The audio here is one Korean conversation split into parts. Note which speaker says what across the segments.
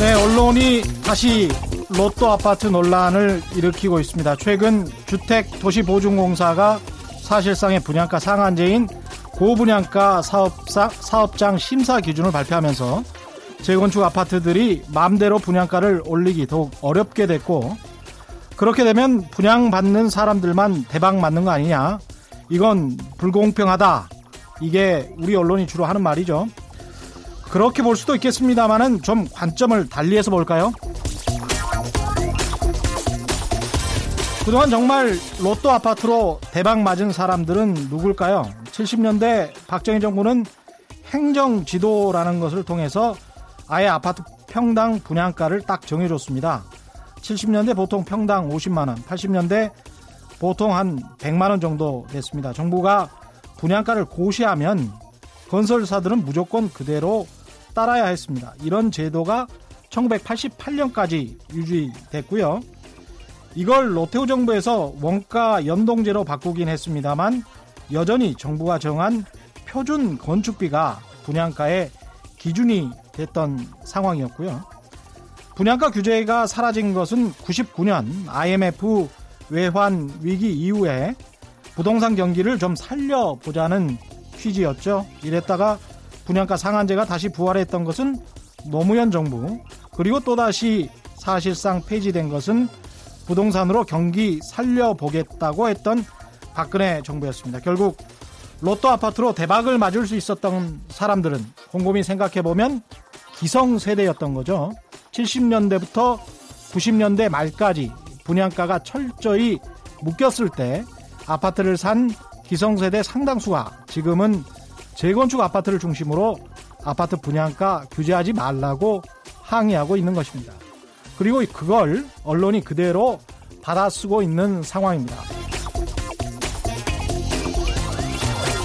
Speaker 1: 네, 언론이 다시 로또 아파트 논란을 일으키고 있습니다. 최근 주택도시보증공사가 사실상의 분양가 상한제인 고분양가 사업상, 사업장 심사 기준을 발표하면서 재건축 아파트들이 마음대로 분양가를 올리기 더욱 어렵게 됐고 그렇게 되면 분양받는 사람들만 대박 맞는 거 아니냐. 이건 불공평하다. 이게 우리 언론이 주로 하는 말이죠. 그렇게 볼 수도 있겠습니다만은 좀 관점을 달리해서 볼까요? 그동안 정말 로또 아파트로 대박 맞은 사람들은 누굴까요? 70년대 박정희 정부는 행정 지도라는 것을 통해서 아예 아파트 평당 분양가를 딱 정해줬습니다. 70년대 보통 평당 50만 원, 80년대 보통 한 100만 원 정도 됐습니다. 정부가 분양가를 고시하면 건설사들은 무조건 그대로 따라야 했습니다. 이런 제도가 1988년까지 유지됐고요. 이걸 로테오 정부에서 원가 연동제로 바꾸긴 했습니다만 여전히 정부가 정한 표준 건축비가 분양가의 기준이 됐던 상황이었고요. 분양가 규제가 사라진 것은 99년 IMF 외환 위기 이후에 부동산 경기를 좀 살려보자는 취지였죠. 이랬다가 분양가 상한제가 다시 부활했던 것은 노무현 정부 그리고 또다시 사실상 폐지된 것은 부동산으로 경기 살려보겠다고 했던 박근혜 정부였습니다. 결국 로또 아파트로 대박을 맞을 수 있었던 사람들은 곰곰이 생각해보면 기성세대였던 거죠. 70년대부터 90년대 말까지 분양가가 철저히 묶였을 때 아파트를 산 기성세대 상당수가 지금은 재건축 아파트를 중심으로 아파트 분양가 규제하지 말라고 항의하고 있는 것입니다. 그리고 그걸 언론이 그대로 받아쓰고 있는 상황입니다.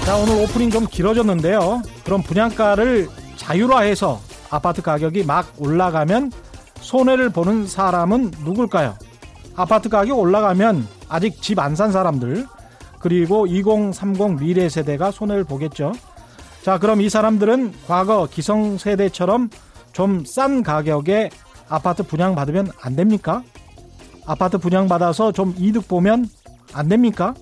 Speaker 1: 자, 오늘 오프닝 좀 길어졌는데요. 그럼 분양가를 자율화해서 아파트 가격이 막 올라가면 손해를 보는 사람은 누굴까요? 아파트 가격 올라가면 아직 집 안 산 사람들, 그리고 2030 미래 세대가 손해를 보겠죠. 자, 그럼 이 사람들은 과거 기성 세대처럼 좀 싼 가격에 아파트 분양 받으면 안 됩니까? 아파트 분양 받아서 좀 이득 보면 안 됩니까?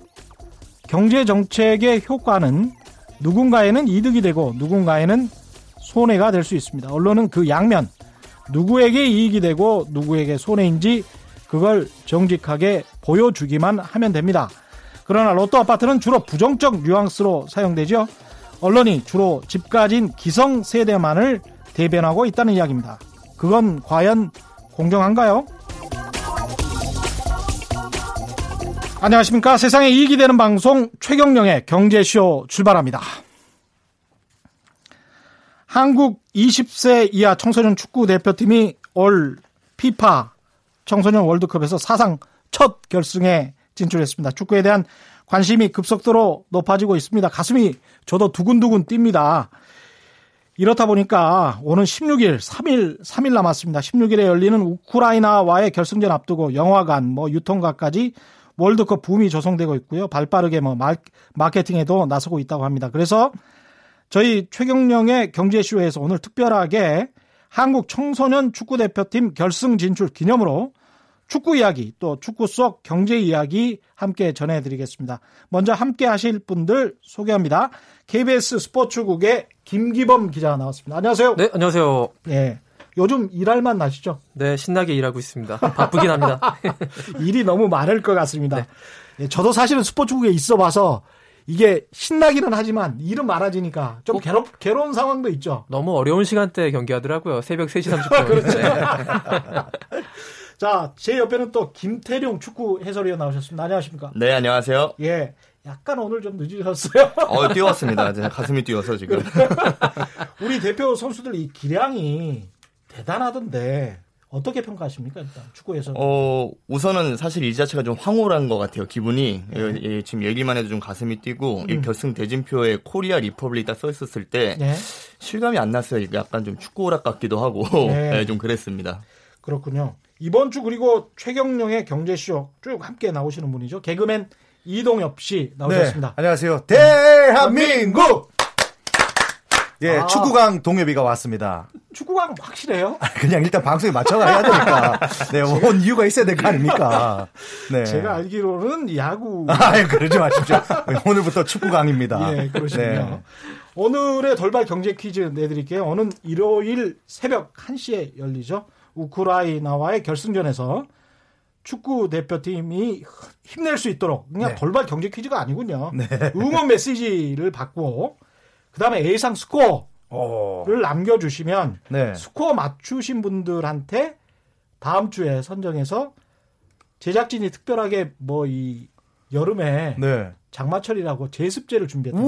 Speaker 1: 경제 정책의 효과는 누군가에는 이득이 되고 누군가에는 손해가 될 수 있습니다. 언론은 그 양면 누구에게 이익이 되고 누구에게 손해인지 그걸 정직하게 보여주기만 하면 됩니다. 그러나 로또 아파트는 주로 부정적 뉘앙스로 사용되죠. 언론이 주로 집 가진 기성 세대만을 대변하고 있다는 이야기입니다. 그건 과연 공정한가요? 안녕하십니까. 세상에 이익이 되는 방송 최경령의 경제쇼 출발합니다. 한국 20세 이하 청소년 축구 대표팀이 올 피파 청소년 월드컵에서 사상 첫 결승에 진출했습니다. 축구에 대한 관심이 급속도로 높아지고 있습니다. 가슴이 저도 두근두근 뜁니다. 이렇다 보니까 오는 16일, 3일, 3일 남았습니다. 16일에 열리는 우크라이나와의 결승전 앞두고 영화관, 뭐 유통가까지 월드컵 붐이 조성되고 있고요. 발 빠르게 뭐 마케팅에도 나서고 있다고 합니다. 그래서 저희 최경령의 경제쇼에서 오늘 특별하게 한국 청소년 축구대표팀 결승 진출 기념으로 축구 이야기 또 축구 속 경제 이야기 함께 전해드리겠습니다. 먼저 함께 하실 분들 소개합니다. KBS 스포츠국의 김기범 기자 나왔습니다. 안녕하세요.
Speaker 2: 네, 안녕하세요.
Speaker 1: 예. 요즘 일할 만 나시죠?
Speaker 2: 네, 신나게 일하고 있습니다. 바쁘긴 합니다.
Speaker 1: 일이 너무 많을 것 같습니다. 네. 예, 저도 사실은 스포츠국에 있어 봐서 이게 신나기는 하지만 일은 많아지니까 좀 괴롭, 괴로운 상황도 있죠.
Speaker 2: 너무 어려운 시간대에 경기하더라고요. 새벽 3시 30분. 그렇죠.
Speaker 1: 자, 제 옆에는 또 김태룡 축구 해설위원 나오셨습니다. 안녕하십니까?
Speaker 3: 네, 안녕하세요.
Speaker 1: 예. 약간 오늘 좀 늦으셨어요?
Speaker 3: 어, 뛰었습니다. 가슴이 뛰어서 지금.
Speaker 1: 우리 대표 선수들 이 기량이 대단하던데 어떻게 평가하십니까 일단 축구에서?
Speaker 3: 어 우선은 사실 이 자체가 좀 황홀한 것 같아요 기분이 네. 예, 예, 지금 얘기만 해도 좀 가슴이 뛰고 음. 이 결승 대진표에 Korea Republic 딱 써 있었을 때 네. 실감이 안 났어요. 약간 좀 축구 오락 같기도 하고 네. 네, 좀 그랬습니다.
Speaker 1: 그렇군요. 이번 주 그리고 최경영의 경제쇼 쭉 함께 나오시는 분이죠. 개그맨 이동엽 씨 나오셨습니다.
Speaker 4: 네, 안녕하세요. 대한민국! 예, 아. 축구강 동엽이가 왔습니다.
Speaker 1: 축구강 확실해요?
Speaker 4: 그냥 일단 방송에 맞춰가야 되니까. 네, 온 이유가 있어야 될 거 아닙니까? 네.
Speaker 1: 제가 알기로는 야구.
Speaker 4: 아, 그러지 마십시오. 오늘부터 축구강입니다.
Speaker 1: 예, 그러시군요. 네. 오늘의 돌발 경제 퀴즈 내드릴게요. 오는 일요일 새벽 1시에 열리죠. 우크라이나와의 결승전에서 축구 대표팀이 힘낼 수 있도록 그냥 네. 돌발 경제 퀴즈가 아니군요. 네. 응원 메시지를 받고 그다음에 예상 스코어를 오. 남겨주시면 네. 스코어 맞추신 분들한테 다음 주에 선정해서 제작진이 특별하게 뭐 이 여름에 네. 장마철이라고 제습제를 준비했다.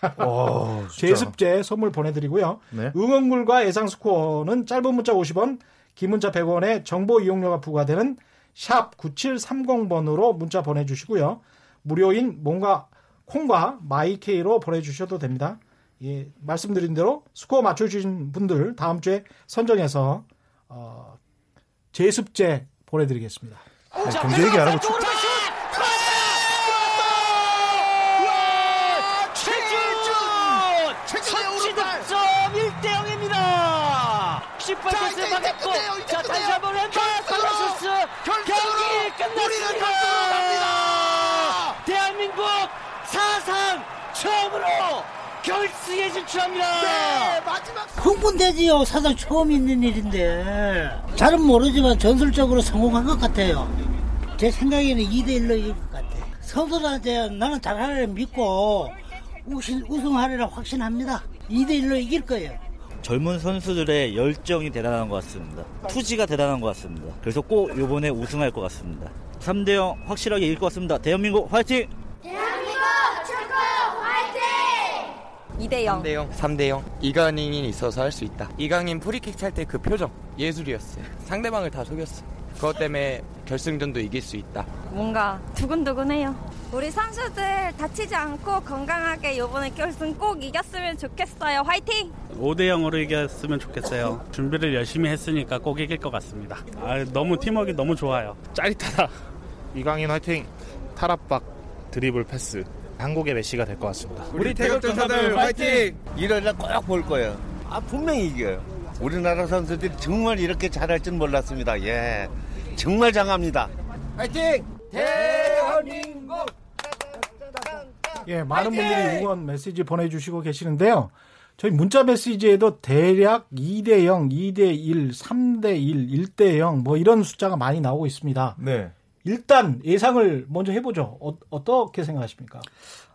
Speaker 1: 제습제 선물 보내드리고요. 네. 응원글과 예상 스코어는 짧은 문자 50원, 긴 문자 100원에 정보 이용료가 부과되는 샵 9730번으로 문자 보내주시고요. 무료인 뭔가 콩과 마이케이로 보내주셔도 됩니다. 예, 말씀드린 대로 스코어 맞춰주신 분들 다음 주에 선정해서 어, 제습제 보내드리겠습니다.
Speaker 4: 네, 경제 얘기 안 하고 축...
Speaker 5: 최준! 득점 1대 0입니다. 18세 막았고 자 다시 한번 왼발 칼라수스 경기 끝났습니다. 대한민국 사상 처음으로 결승에 진출합니다. 네, 마지막 흥분되지요. 사상 처음 있는 일인데. 잘은 모르지만 전술적으로 성공한 것 같아요. 제 생각에는 2대 1로 이길 것 같아. 선수들한테 나는 잘하리라 믿고 우승, 우승하리라 확신합니다. 2대 1로 이길 거예요.
Speaker 6: 젊은 선수들의 열정이 대단한 것 같습니다. 투지가 대단한 것 같습니다. 그래서 꼭 이번에 우승할 것 같습니다. 3대0 확실하게 이길 것 같습니다. 대한민국 화이팅!
Speaker 7: 2대 0. 3대 0.
Speaker 8: 3대 0. 이강인이 있어서 할 수 있다. 이강인 프리킥 찰 때 그 표정 예술이었어요. 상대방을 다 속였어. 그것 때문에 결승전도 이길 수 있다.
Speaker 7: 뭔가 두근두근해요. 우리 선수들 다치지 않고 건강하게 이번에 결승 꼭 이겼으면 좋겠어요. 화이팅!
Speaker 9: 5대 0으로 이겼으면 좋겠어요. 준비를 열심히 했으니까 꼭 이길 것 같습니다. 아, 너무 팀워크 너무 좋아요. 짜릿하다.
Speaker 10: 이강인 화이팅! 탈압박 드리블 패스 한국의 메시가 될 것 같습니다.
Speaker 11: 우리 태극 전사들 화이팅! 일요일날 꼭볼 거예요. 아 분명히 이겨요. 우리나라 선수들이 정말 이렇게 잘할 줄 몰랐습니다. 예, 정말 장합니다.
Speaker 5: 화이팅! 대한민국!
Speaker 1: 예, 많은 분들이 응원 메시지 보내주시고 계시는데요. 저희 문자 메시지에도 대략 2대 0, 2대 1, 3대 1, 1대 0, 뭐 이런 숫자가 많이 나오고 있습니다. 네. 일단 예상을 먼저 해보죠. 어, 떻게 생각하십니까?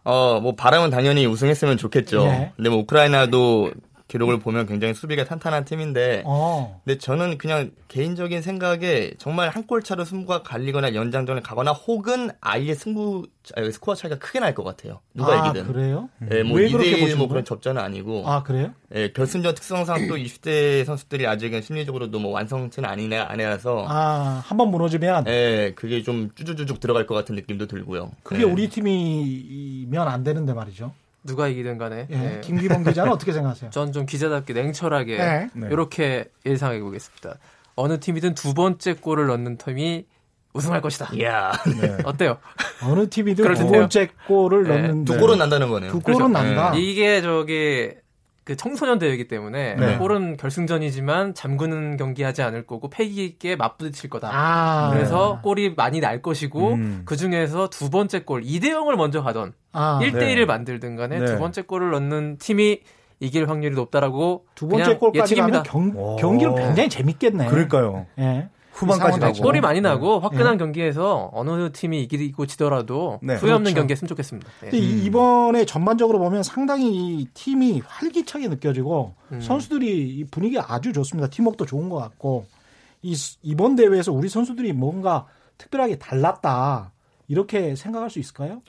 Speaker 3: 어, 뭐 바람은 당연히 우승했으면 좋겠죠. 네. 근데 뭐 우크라이나도 기록을 보면 굉장히 수비가 탄탄한 팀인데, 어. 근데 저는 그냥 개인적인 생각에 정말 한 골 차로 승부가 갈리거나 연장전에 가거나 혹은 아예 승부 스코어 차이가 크게 날 것 같아요. 누가 아, 이기든.
Speaker 1: 그래요?
Speaker 3: 예, 뭐 2대1 뭐 그런 접전은 아니고.
Speaker 1: 아, 그래요?
Speaker 3: 예, 결승전 특성상 또 20대 선수들이 아직은 심리적으로도 뭐 완성체는 아니네, 아니라서.
Speaker 1: 아, 한 번 무너지면?
Speaker 3: 예, 그게 좀 쭈쭈쭈쭉 들어갈 것 같은 느낌도 들고요.
Speaker 1: 그게 예. 우리 팀이면 안 되는데 말이죠.
Speaker 2: 누가 이기든 간에.
Speaker 1: 예. 네. 김기범 기자는 어떻게 생각하세요?
Speaker 2: 전 좀 기자답게 냉철하게 네. 이렇게 예상해 보겠습니다. 어느 팀이든 두 번째 골을 넣는 팀이 우승할 것이다.
Speaker 3: 이야.
Speaker 2: 네. 어때요?
Speaker 1: 어느 팀이든 두 번째 골을 네. 넣는
Speaker 3: 두 골은 난다는 거네요.
Speaker 1: 두 골은 그렇죠. 난다.
Speaker 2: 네. 이게 저기 그 청소년 대회이기 때문에 네. 골은 결승전이지만 잠그는 경기하지 않을 거고 패기 있게 맞부딪힐 거다. 아, 그래서 네. 골이 많이 날 것이고 음. 그 중에서 두 번째 골 2대 0을 먼저 하던 아, 1대 1을 네. 만들든 간에 네. 두 번째 골을 넣는 팀이 이길 확률이 높다라고 두 번째 골까지 가면
Speaker 1: 경, 경기를 굉장히 재밌겠네.
Speaker 4: 그러니까요. 예. 후반까지 가고
Speaker 2: 골이 많이 나고 네. 화끈한 네. 경기에서 어느 팀이 이기고 지더라도 네. 후회 없는 그렇죠. 경기 했으면 좋겠습니다.
Speaker 1: 네. 음. 이번에 전반적으로 보면 상당히 팀이 활기차게 느껴지고 음. 선수들이 분위기 아주 좋습니다. 팀워크도 좋은 것 같고 이 이번 대회에서 우리 선수들이 뭔가 특별하게 달랐다 이렇게 생각할 수 있을까요?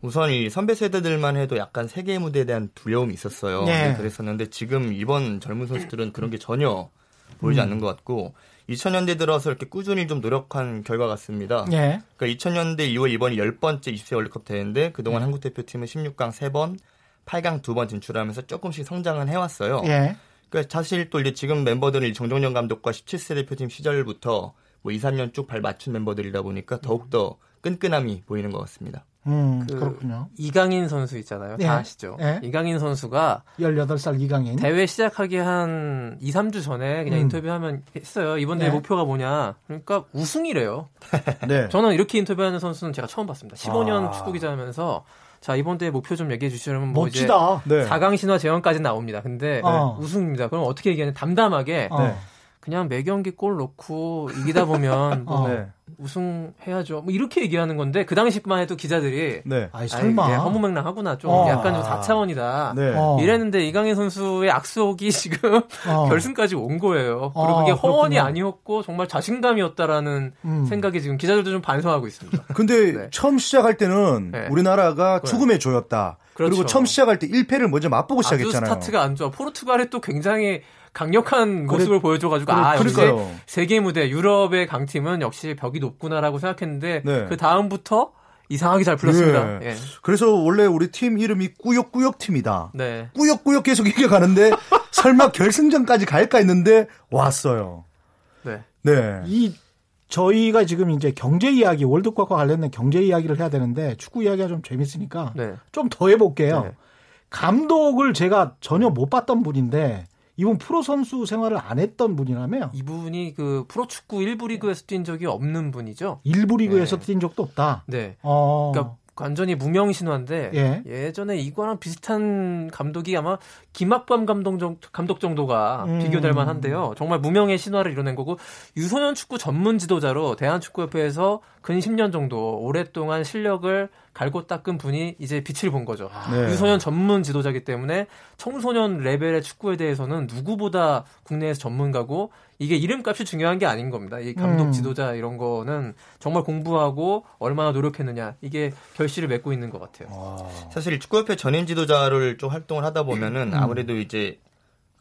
Speaker 3: 우선 이 선배 세대들만 해도 약간 세계 무대에 대한 두려움이 있었어요. 네. 그랬었는데 지금 이번 젊은 선수들은 그런 게 전혀 보이지 음. 않는 것 같고 2000년대 들어서 이렇게 꾸준히 좀 노력한 결과 같습니다. 예. 그러니까 2000년대 이후 이번이 10번째 20세 월드컵 대회인데 그동안 예. 한국 대표팀은 16강 3번, 8강 2번 진출하면서 조금씩 성장은 해왔어요. 예. 그러니까 사실 또 이제 지금 멤버들은 정종영 감독과 17세 대표팀 시절부터 뭐 2, 3년 쭉 발 맞춘 멤버들이다 보니까 더욱더 끈끈함이 보이는 것 같습니다.
Speaker 1: 음, 그 그렇군요.
Speaker 2: 이강인 선수 있잖아요. 다 예. 아시죠? 예. 이강인 선수가
Speaker 1: 18살 이강인.
Speaker 2: 대회 시작하기 한 2, 3주 전에 그냥 음. 인터뷰하면 했어요. 이번 대회 네. 목표가 뭐냐? 그러니까 우승이래요. 네. 저는 이렇게 인터뷰하는 선수는 제가 처음 봤습니다. 15년 아. 축구 기자 하면서 자 이번 대회 목표 좀 얘기해 주시면 뭐 멋지다. 이제 네. 4강 신화 재원까지 나옵니다. 근데 어. 우승입니다. 그럼 어떻게 얘기하냐? 담담하게 어. 그냥 매 경기 골 넣고 이기다 보면 뭐 네. 우승해야죠. 뭐 이렇게 얘기하는 건데 그 당시만 해도 기자들이 네. 아이, 설마 아이, 허무맹랑하구나 좀 어. 약간 좀 4차원이다. 네. 어. 이랬는데 이강인 선수의 악속이 지금 어. 결승까지 온 거예요. 그리고 그게 어, 허언이 아니었고 정말 자신감이었다라는 음. 생각이 지금 기자들도 좀 반성하고 있습니다.
Speaker 4: 근데 네. 처음 시작할 때는 네. 우리나라가 죽음의 조였다. 그렇죠. 그리고 처음 시작할 때 1패를 먼저 맛보고 시작했잖아요.
Speaker 2: 스타트가 안 좋아. 포르투갈이 또 굉장히 강력한 모습을 그래, 보여줘가지고 그래, 아 역시 그러니까요. 세계 무대 유럽의 강팀은 역시 벽이 높구나라고 생각했는데 네. 그 다음부터 이상하게 잘 풀렸습니다. 네. 예.
Speaker 4: 그래서 원래 우리 팀 이름이 꾸역꾸역 팀이다. 네. 꾸역꾸역 계속 이겨가는데 설마 결승전까지 갈까 했는데 왔어요.
Speaker 1: 네. 네. 이 저희가 지금 이제 경제 이야기 월드컵과 관련된 경제 이야기를 해야 되는데 축구 이야기가 좀 재밌으니까 네. 좀더 해볼게요. 네. 감독을 제가 전혀 못 봤던 분인데 이분 프로 선수 생활을 안 했던 분이라며?
Speaker 2: 이분이 그 프로 축구 1부 리그에서 뛴 적이 없는 분이죠.
Speaker 1: 1부 리그에서 네. 뛴 적도 없다.
Speaker 2: 네. 어. 그러니까 완전히 무명 신화인데 예. 전에 이거랑 비슷한 감독이 아마 김학범 감독, 정, 감독 정도가 음. 비교될 만한데요. 정말 무명의 신화를 이뤄낸 거고 유소년 축구 전문 지도자로 대한축구협회에서 근 10년 정도 오랫동안 실력을 갈고 닦은 분이 이제 빛을 본 거죠. 네. 유소년 전문 지도자기 때문에 청소년 레벨의 축구에 대해서는 누구보다 국내에서 전문가고 이게 이름값이 중요한 게 아닌 겁니다. 이 감독 음. 지도자 이런 거는 정말 공부하고 얼마나 노력했느냐 이게 결실을 맺고 있는 것 같아요. 와.
Speaker 3: 사실 축구협회 전임 지도자를 좀 활동을 하다 보면은 음. 아무래도 이제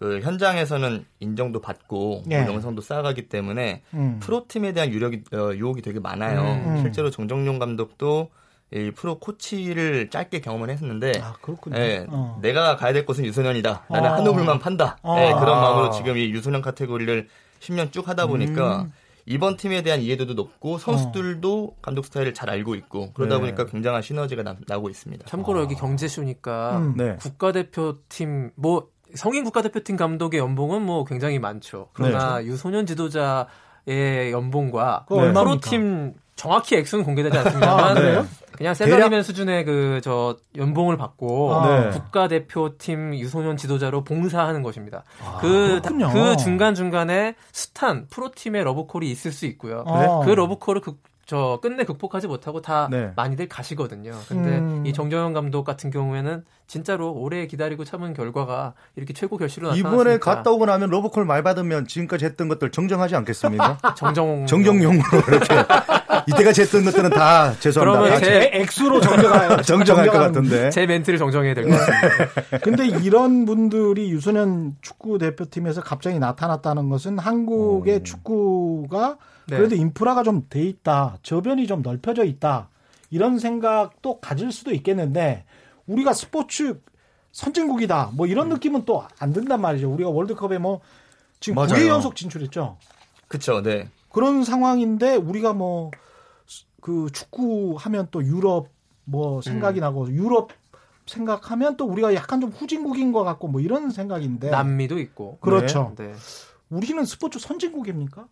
Speaker 3: 그 현장에서는 인정도 받고 예. 명성도 쌓아가기 때문에 음. 프로팀에 대한 유력이 어, 유혹이 되게 많아요. 음. 실제로 정정용 감독도 이 프로 코치를 짧게 경험을 했었는데 아, 그렇군요. 예, 어. 내가 가야 될 곳은 유소년이다. 나는 어. 한우물만 판다. 어. 예, 그런 마음으로 지금 이 유소년 카테고리를 10년 쭉 하다 보니까 음. 이번 팀에 대한 이해도도 높고 선수들도 어. 감독 스타일을 잘 알고 있고 그러다 네. 보니까 굉장한 시너지가 나, 오고 있습니다.
Speaker 2: 참고로 아. 여기 경제쇼니까 음. 네. 국가대표팀 뭐 성인 국가대표팀 감독의 연봉은 뭐 굉장히 많죠. 그러나 네. 유소년 지도자의 연봉과 네. 프로팀 정확히 액수는 공개되지 않습니다만 아, 그냥 샐러리맨 수준의 그 저 연봉을 받고 아, 네. 국가대표팀 유소년 지도자로 봉사하는 것입니다. 아, 그, 그 중간 중간에 스타 프로팀의 러브콜이 있을 수 있고요. 아. 그 러브콜을 그, 저 끝내 극복하지 못하고 다 네. 많이들 가시거든요. 근데 음. 이 정정용 감독 같은 경우에는 진짜로 오래 기다리고 참은 결과가 이렇게 최고 결실로 나타났습니다.
Speaker 4: 이번에 갔다 오고 나면 로보콜 말 받으면 지금까지 했던 것들 정정하지 않겠습니까?
Speaker 2: 정정
Speaker 4: 정정용으로 이렇게 이때까지 했던 것들은 다 죄송합니다.
Speaker 1: 그러면 제 액수로 정정할
Speaker 4: 정정할 것 같은데
Speaker 2: 제 멘트를 정정해야 될 것 같습니다.
Speaker 1: 근데 이런 분들이 유소년 축구 대표팀에서 갑자기 나타났다는 것은 한국의 음. 축구가 네. 그래도 인프라가 좀 돼 있다. 저변이 좀 넓혀져 있다. 이런 생각도 가질 수도 있겠는데 우리가 스포츠 선진국이다. 뭐 이런 음. 느낌은 또 안 든단 말이죠. 우리가 월드컵에 뭐 지금 맞아요. 9회 연속 진출했죠.
Speaker 3: 그렇죠. 네.
Speaker 1: 그런 상황인데 우리가 뭐 그 축구 하면 또 유럽 뭐 생각이 음. 나고 유럽 생각하면 또 우리가 약간 좀 후진국인 것 같고 뭐 이런 생각인데
Speaker 2: 남미도 있고
Speaker 1: 그렇죠. 네. 네. 우리는 스포츠 선진국입니까?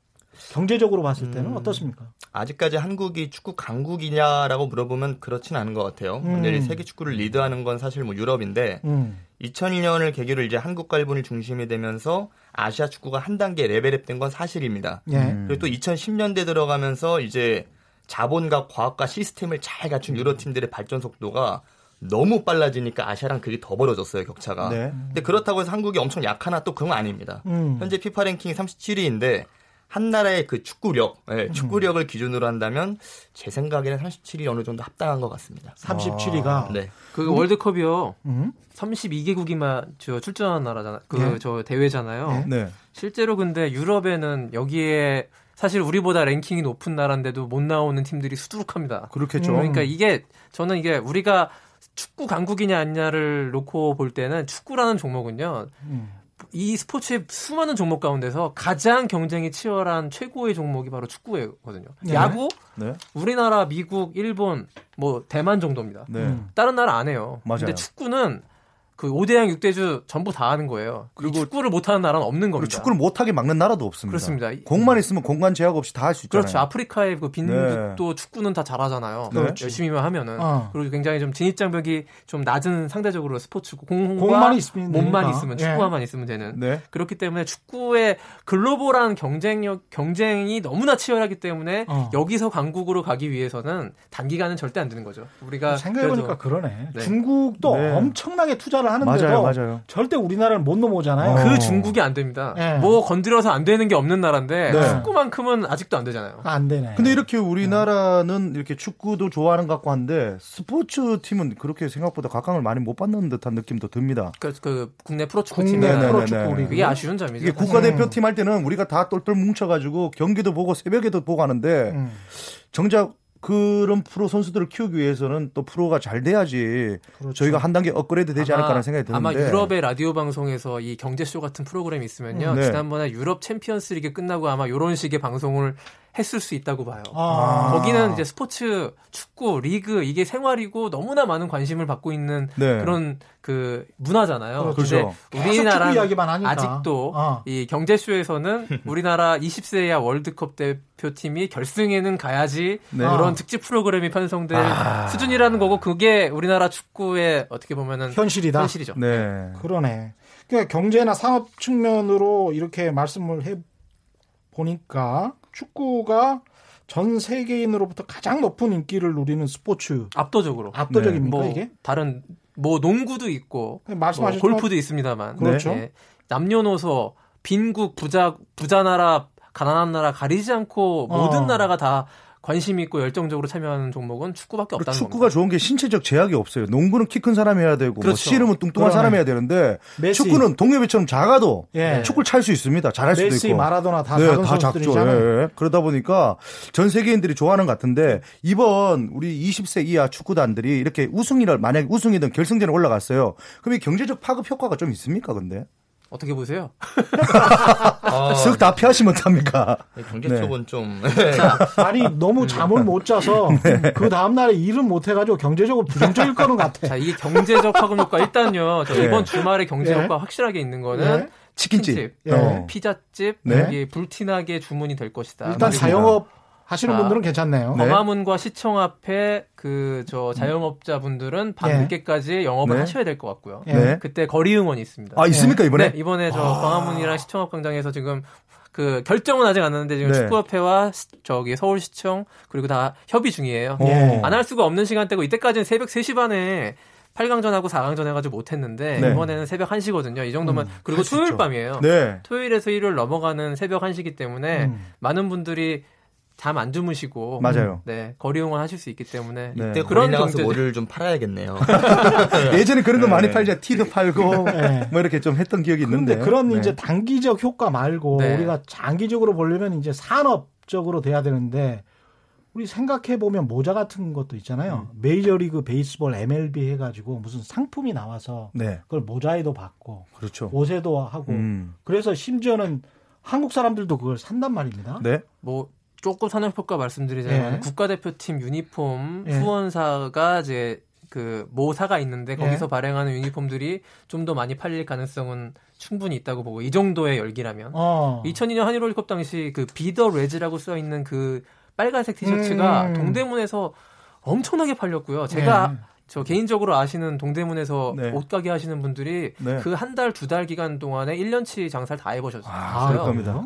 Speaker 1: 경제적으로 봤을 때는 음, 어떻습니까?
Speaker 3: 아직까지 한국이 축구 강국이냐라고 물어보면 그렇진 않은 것 같아요. 음. 근데 세계 축구를 리드하는 건 사실 뭐 유럽인데 음. 2002년을 계기로 이제 한국과 일본이 중심이 되면서 아시아 축구가 한 단계 레벨업된 건 사실입니다. 예. 그리고 또 2010년대 들어가면서 이제 자본과 과학과 시스템을 잘 갖춘 유럽 팀들의 발전 속도가 너무 빨라지니까 아시아랑 그게 더 벌어졌어요 격차가. 네. 근데 그렇다고 해서 한국이 엄청 약하나 또 그건 아닙니다. 음. 현재 피파 랭킹이 37위인데 한 나라의 그 축구력, 네, 축구력을 기준으로 한다면 제 생각에는 37위 어느 정도 합당한 것 같습니다.
Speaker 1: 37위가 아,
Speaker 2: 네. 그 음? 월드컵이요. 음? 32개국이만 저 출전한 나라잖아. 그저 네. 대회잖아요. 네. 실제로 근데 유럽에는 여기에 사실 우리보다 랭킹이 높은 나라인데도 못 나오는 팀들이 수두룩합니다.
Speaker 1: 그렇겠죠.
Speaker 2: 그러니까 이게 저는 이게 우리가 축구 강국이냐 아니냐를 놓고 볼 때는 축구라는 종목은요. 음. 이 스포츠의 수많은 종목 가운데서 가장 경쟁이 치열한 최고의 종목이 바로 축구거든요. 네. 야구 네. 우리나라, 미국, 일본, 뭐 대만 정도입니다. 네. 다른 나라 안 해요. 맞아요. 근데 축구는 그 5대양 6대주 전부 다 하는 거예요. 그리고 축구를 못하는 나라는 없는 겁니다.
Speaker 4: 축구를 못하게 막는 나라도 없습니다.
Speaker 2: 그렇습니다.
Speaker 4: 공만 있으면 공간 제약 없이 다 할 수 있잖아요.
Speaker 2: 그렇죠. 아프리카의 그 빈국도 네. 축구는 다 잘하잖아요. 네. 열심히만 하면은. 어. 그리고 굉장히 좀 진입장벽이 좀 낮은 상대적으로 스포츠고 공만 있으면 몸만 있으면 네. 축구화만 있으면 되는. 네. 그렇기 때문에 축구의 글로벌한 경쟁력 경쟁이 너무나 치열하기 때문에 어. 여기서 강국으로 가기 위해서는 단기간은 절대 안 되는 거죠. 우리가
Speaker 1: 생각해보니까 그러네. 네. 중국도 네. 엄청나게 투자를 하는데도 맞아요, 맞아요. 절대 우리나라를 못 넘어오잖아요.
Speaker 2: 그 어. 중국이 안 됩니다. 네. 뭐 건드려서 안 되는 게 없는 나라인데 네. 축구만큼은 아직도 안 되잖아요.
Speaker 1: 안 되네.
Speaker 4: 근데 이렇게 우리나라는 이렇게 축구도 좋아하는 것 같고 한데 스포츠 팀은 그렇게 생각보다 각광을 많이 못 받는 듯한 느낌도 듭니다.
Speaker 2: 그, 그 국내 프로축구 팀이나 프로축구 우리 그게 아쉬운 점이죠.
Speaker 4: 이게 국가대표팀 할 때는 우리가 다 똘똘 뭉쳐가지고 경기도 보고 새벽에도 보고 하는데 음. 정작 그런 프로 선수들을 키우기 위해서는 또 프로가 잘 돼야지 그렇죠. 저희가 한 단계 업그레이드 되지 아마, 않을까라는 생각이 드는데
Speaker 2: 아마 유럽의 라디오 방송에서 이 경제쇼 같은 프로그램이 있으면요 네. 지난번에 유럽 챔피언스 리그 끝나고 아마 이런 식의 방송을 했을 수 있다고 봐요. 아. 거기는 이제 스포츠, 축구, 리그 이게 생활이고 너무나 많은 관심을 받고 있는 네. 그런 그 문화잖아요. 그렇죠. 우리나라 아직도 아. 이 경제쇼에서는 우리나라 20세 이하 월드컵 대표팀이 결승에는 가야지 네. 그런 특집 프로그램이 편성될 아. 수준이라는 거고 그게 우리나라 축구의 어떻게 보면은
Speaker 1: 현실이다.
Speaker 2: 현실이죠.
Speaker 1: 네. 그러네. 그러니까 경제나 상업 측면으로 이렇게 말씀을 해 보니까 축구가 전 세계인으로부터 가장 높은 인기를 누리는 스포츠.
Speaker 2: 압도적으로.
Speaker 1: 압도적입니까
Speaker 2: 네. 뭐
Speaker 1: 이게?
Speaker 2: 다른 뭐 농구도 있고 네, 뭐 골프도 있습니다만.
Speaker 1: 그렇죠. 네.
Speaker 2: 남녀노소 빈국 부자 부자 나라 가난한 나라 가리지 않고 모든 어. 나라가 다 관심 있고 열정적으로 참여하는 종목은 축구밖에 없다는
Speaker 4: 축구가 겁니다. 좋은 게 신체적 제약이 없어요. 농구는 키 큰 사람이 해야 되고 뭐 그렇죠. 뭐 씨름은 뚱뚱한. 사람이 해야 되는데 메시. 축구는 동료배처럼 작아도 예. 축구를 찰 수 있습니다. 잘할 수도
Speaker 1: 메시,
Speaker 4: 있고.
Speaker 1: 마라도나 다, 네, 다 작죠. 예.
Speaker 4: 그러다 보니까 전 세계인들이 좋아하는 것 같은데 이번 우리 20세 이하 축구단들이 이렇게 우승이를 만약 우승이든 결승전에 올라갔어요. 그럼 이 경제적 파급 효과가 좀 있습니까, 근데?
Speaker 2: 어떻게 보세요?
Speaker 4: 아, 싹 다 피하시면 답니까?
Speaker 3: 네, 경제 쪽은 네. 좀.
Speaker 1: 아니, 너무 잠을 못 자서 네. 그 다음 날에 일은 못 해가지고 경제적으로 부정적일 거는 같아.
Speaker 2: 자, 이 경제적 파급 효과 일단요. 네. 이번 주말에 경제 효과 확실하게 있는 거는 네. 치킨집, 어. 피자집, 네. 불티나게 주문이 될 것이다.
Speaker 1: 일단 자영업 하시는 분들은 괜찮네요.
Speaker 2: 네. 광화문과 시청 앞에 그 저 자영업자분들은 밤 네. 늦게까지 영업을 네. 하셔야 될 것 같고요. 네. 그때 거리 응원이 있습니다.
Speaker 4: 아 있습니까 이번에?
Speaker 2: 네, 이번에 저 아. 광화문이랑 시청 앞 광장에서 지금 그 결정은 아직 안 났는데 지금 네. 축구협회와 저기 서울시청 그리고 다 협의 중이에요. 네. 안할 수가 없는 시간대고 이때까지는 새벽 3시 반에 8강전하고 4강전 해가지고 못했는데 네. 이번에는 새벽 1시거든요. 이 정도면 음, 그리고 토요일 밤이에요. 네. 토요일에서 일요일 넘어가는 새벽 1시기 때문에 음. 많은 분들이 잠 안 주무시고
Speaker 4: 맞아요.
Speaker 2: 네 거리 응원 하실 수 있기 때문에
Speaker 3: 네. 이때 그런 경제 뭐를 좀 팔아야겠네요.
Speaker 4: 예전에 그런 거 네. 많이 팔자 티도 팔고 네. 뭐 이렇게 좀 했던 기억이 있는데
Speaker 1: 그런 네. 이제 단기적 효과 말고 네. 우리가 장기적으로 보려면 이제 산업적으로 돼야 되는데 우리 생각해 보면 모자 같은 것도 있잖아요. 음. 메이저리그 베이스볼 MLB 해가지고 무슨 상품이 나와서 네. 그걸 모자에도 받고
Speaker 4: 그렇죠.
Speaker 1: 옷에도 하고 음. 그래서 심지어는 한국 사람들도 그걸 산단 말입니다.
Speaker 2: 네. 뭐 조금 산업효과 말씀드리자면 예. 국가대표팀 유니폼 예. 후원사가 이제 그 모사가 있는데 거기서 예. 발행하는 유니폼들이 좀 더 많이 팔릴 가능성은 충분히 있다고 보고 이 정도의 열기라면 어. 2002년 한일 월드컵 당시 그 비더 레즈라고 써 있는 그 빨간색 티셔츠가 음. 동대문에서 엄청나게 팔렸고요. 제가 예. 저 개인적으로 아시는 동대문에서 네. 옷가게 하시는 분들이 네. 그한 달, 두 달 기간 동안에 1년치 장사를 다 해보셨어요. 아.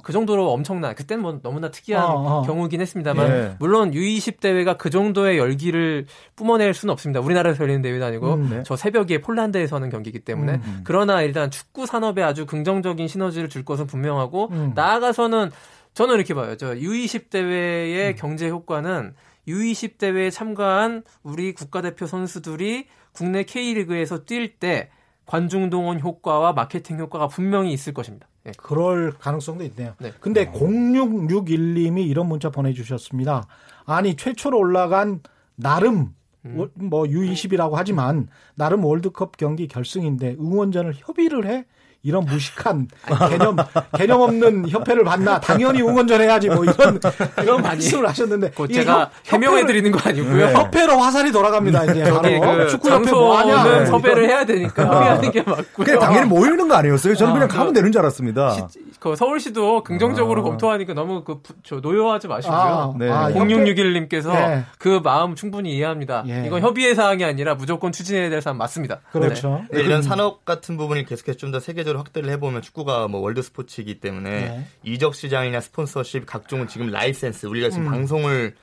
Speaker 2: 그 정도로 엄청난, 그때는 뭐 너무나 특이한 어, 어. 경우긴 했습니다만, 네. 물론 U20 대회가 그 정도의 열기를 뿜어낼 수는 없습니다. 우리나라에서 열리는 대회도 아니고, 음, 네. 저 새벽에 폴란드에서 하는 경기이기 때문에, 음, 음. 그러나 일단 축구 산업에 아주 긍정적인 시너지를 줄 것은 분명하고, 음. 나아가서는 저는 이렇게 봐요. 저 U20 대회의 음. 경제 효과는 U20 대회에 참가한 우리 국가대표 선수들이 국내 K리그에서 뛸 때 관중 동원 효과와 마케팅 효과가 분명히 있을 것입니다.
Speaker 1: 네. 그럴 가능성도 있네요. 네. 근데 0661님이 이런 문자 보내주셨습니다. 아니 최초로 올라간 나름 음. 뭐 U20이라고 하지만 나름 월드컵 경기 결승인데 응원전을 협의를 해 이런 무식한 개념 개념 없는 협회를 봤나 당연히 응원 전 해야지 뭐 이런 이런 말씀을 하셨는데
Speaker 2: 제가 해명해 드리는 거 아니고요.
Speaker 1: 네. 협회로 화살이 돌아갑니다 이제
Speaker 2: 저기 그 축구 협회 뭐하냐 섭외를 해야 되니까
Speaker 1: 어.
Speaker 2: 협의하는 게 맞고요.
Speaker 4: 그냥 당연히 모이는 거 아니었어요? 저는 그냥 가면 되는 줄 알았습니다.
Speaker 2: 시, 그 서울시도 긍정적으로
Speaker 4: 아.
Speaker 2: 검토하니까 너무 그 저, 노여하지 마시고요.
Speaker 1: 아,
Speaker 4: 네.
Speaker 1: 아,
Speaker 2: 0661님께서
Speaker 1: 네.
Speaker 2: 그 마음 충분히 이해합니다.
Speaker 1: 예.
Speaker 2: 이건 협의의 사항이 아니라 무조건 추진해야 될 사항 맞습니다.
Speaker 1: 그렇죠.
Speaker 3: 네, 이런 산업 같은 부분을 계속해서 좀 더 세계적으로 확대를 해보면 축구가 뭐 월드 스포츠이기 때문에
Speaker 1: 네.
Speaker 3: 이적 시장이나 스폰서십 각종 지금 라이센스 우리가 지금
Speaker 1: 음.
Speaker 3: 방송을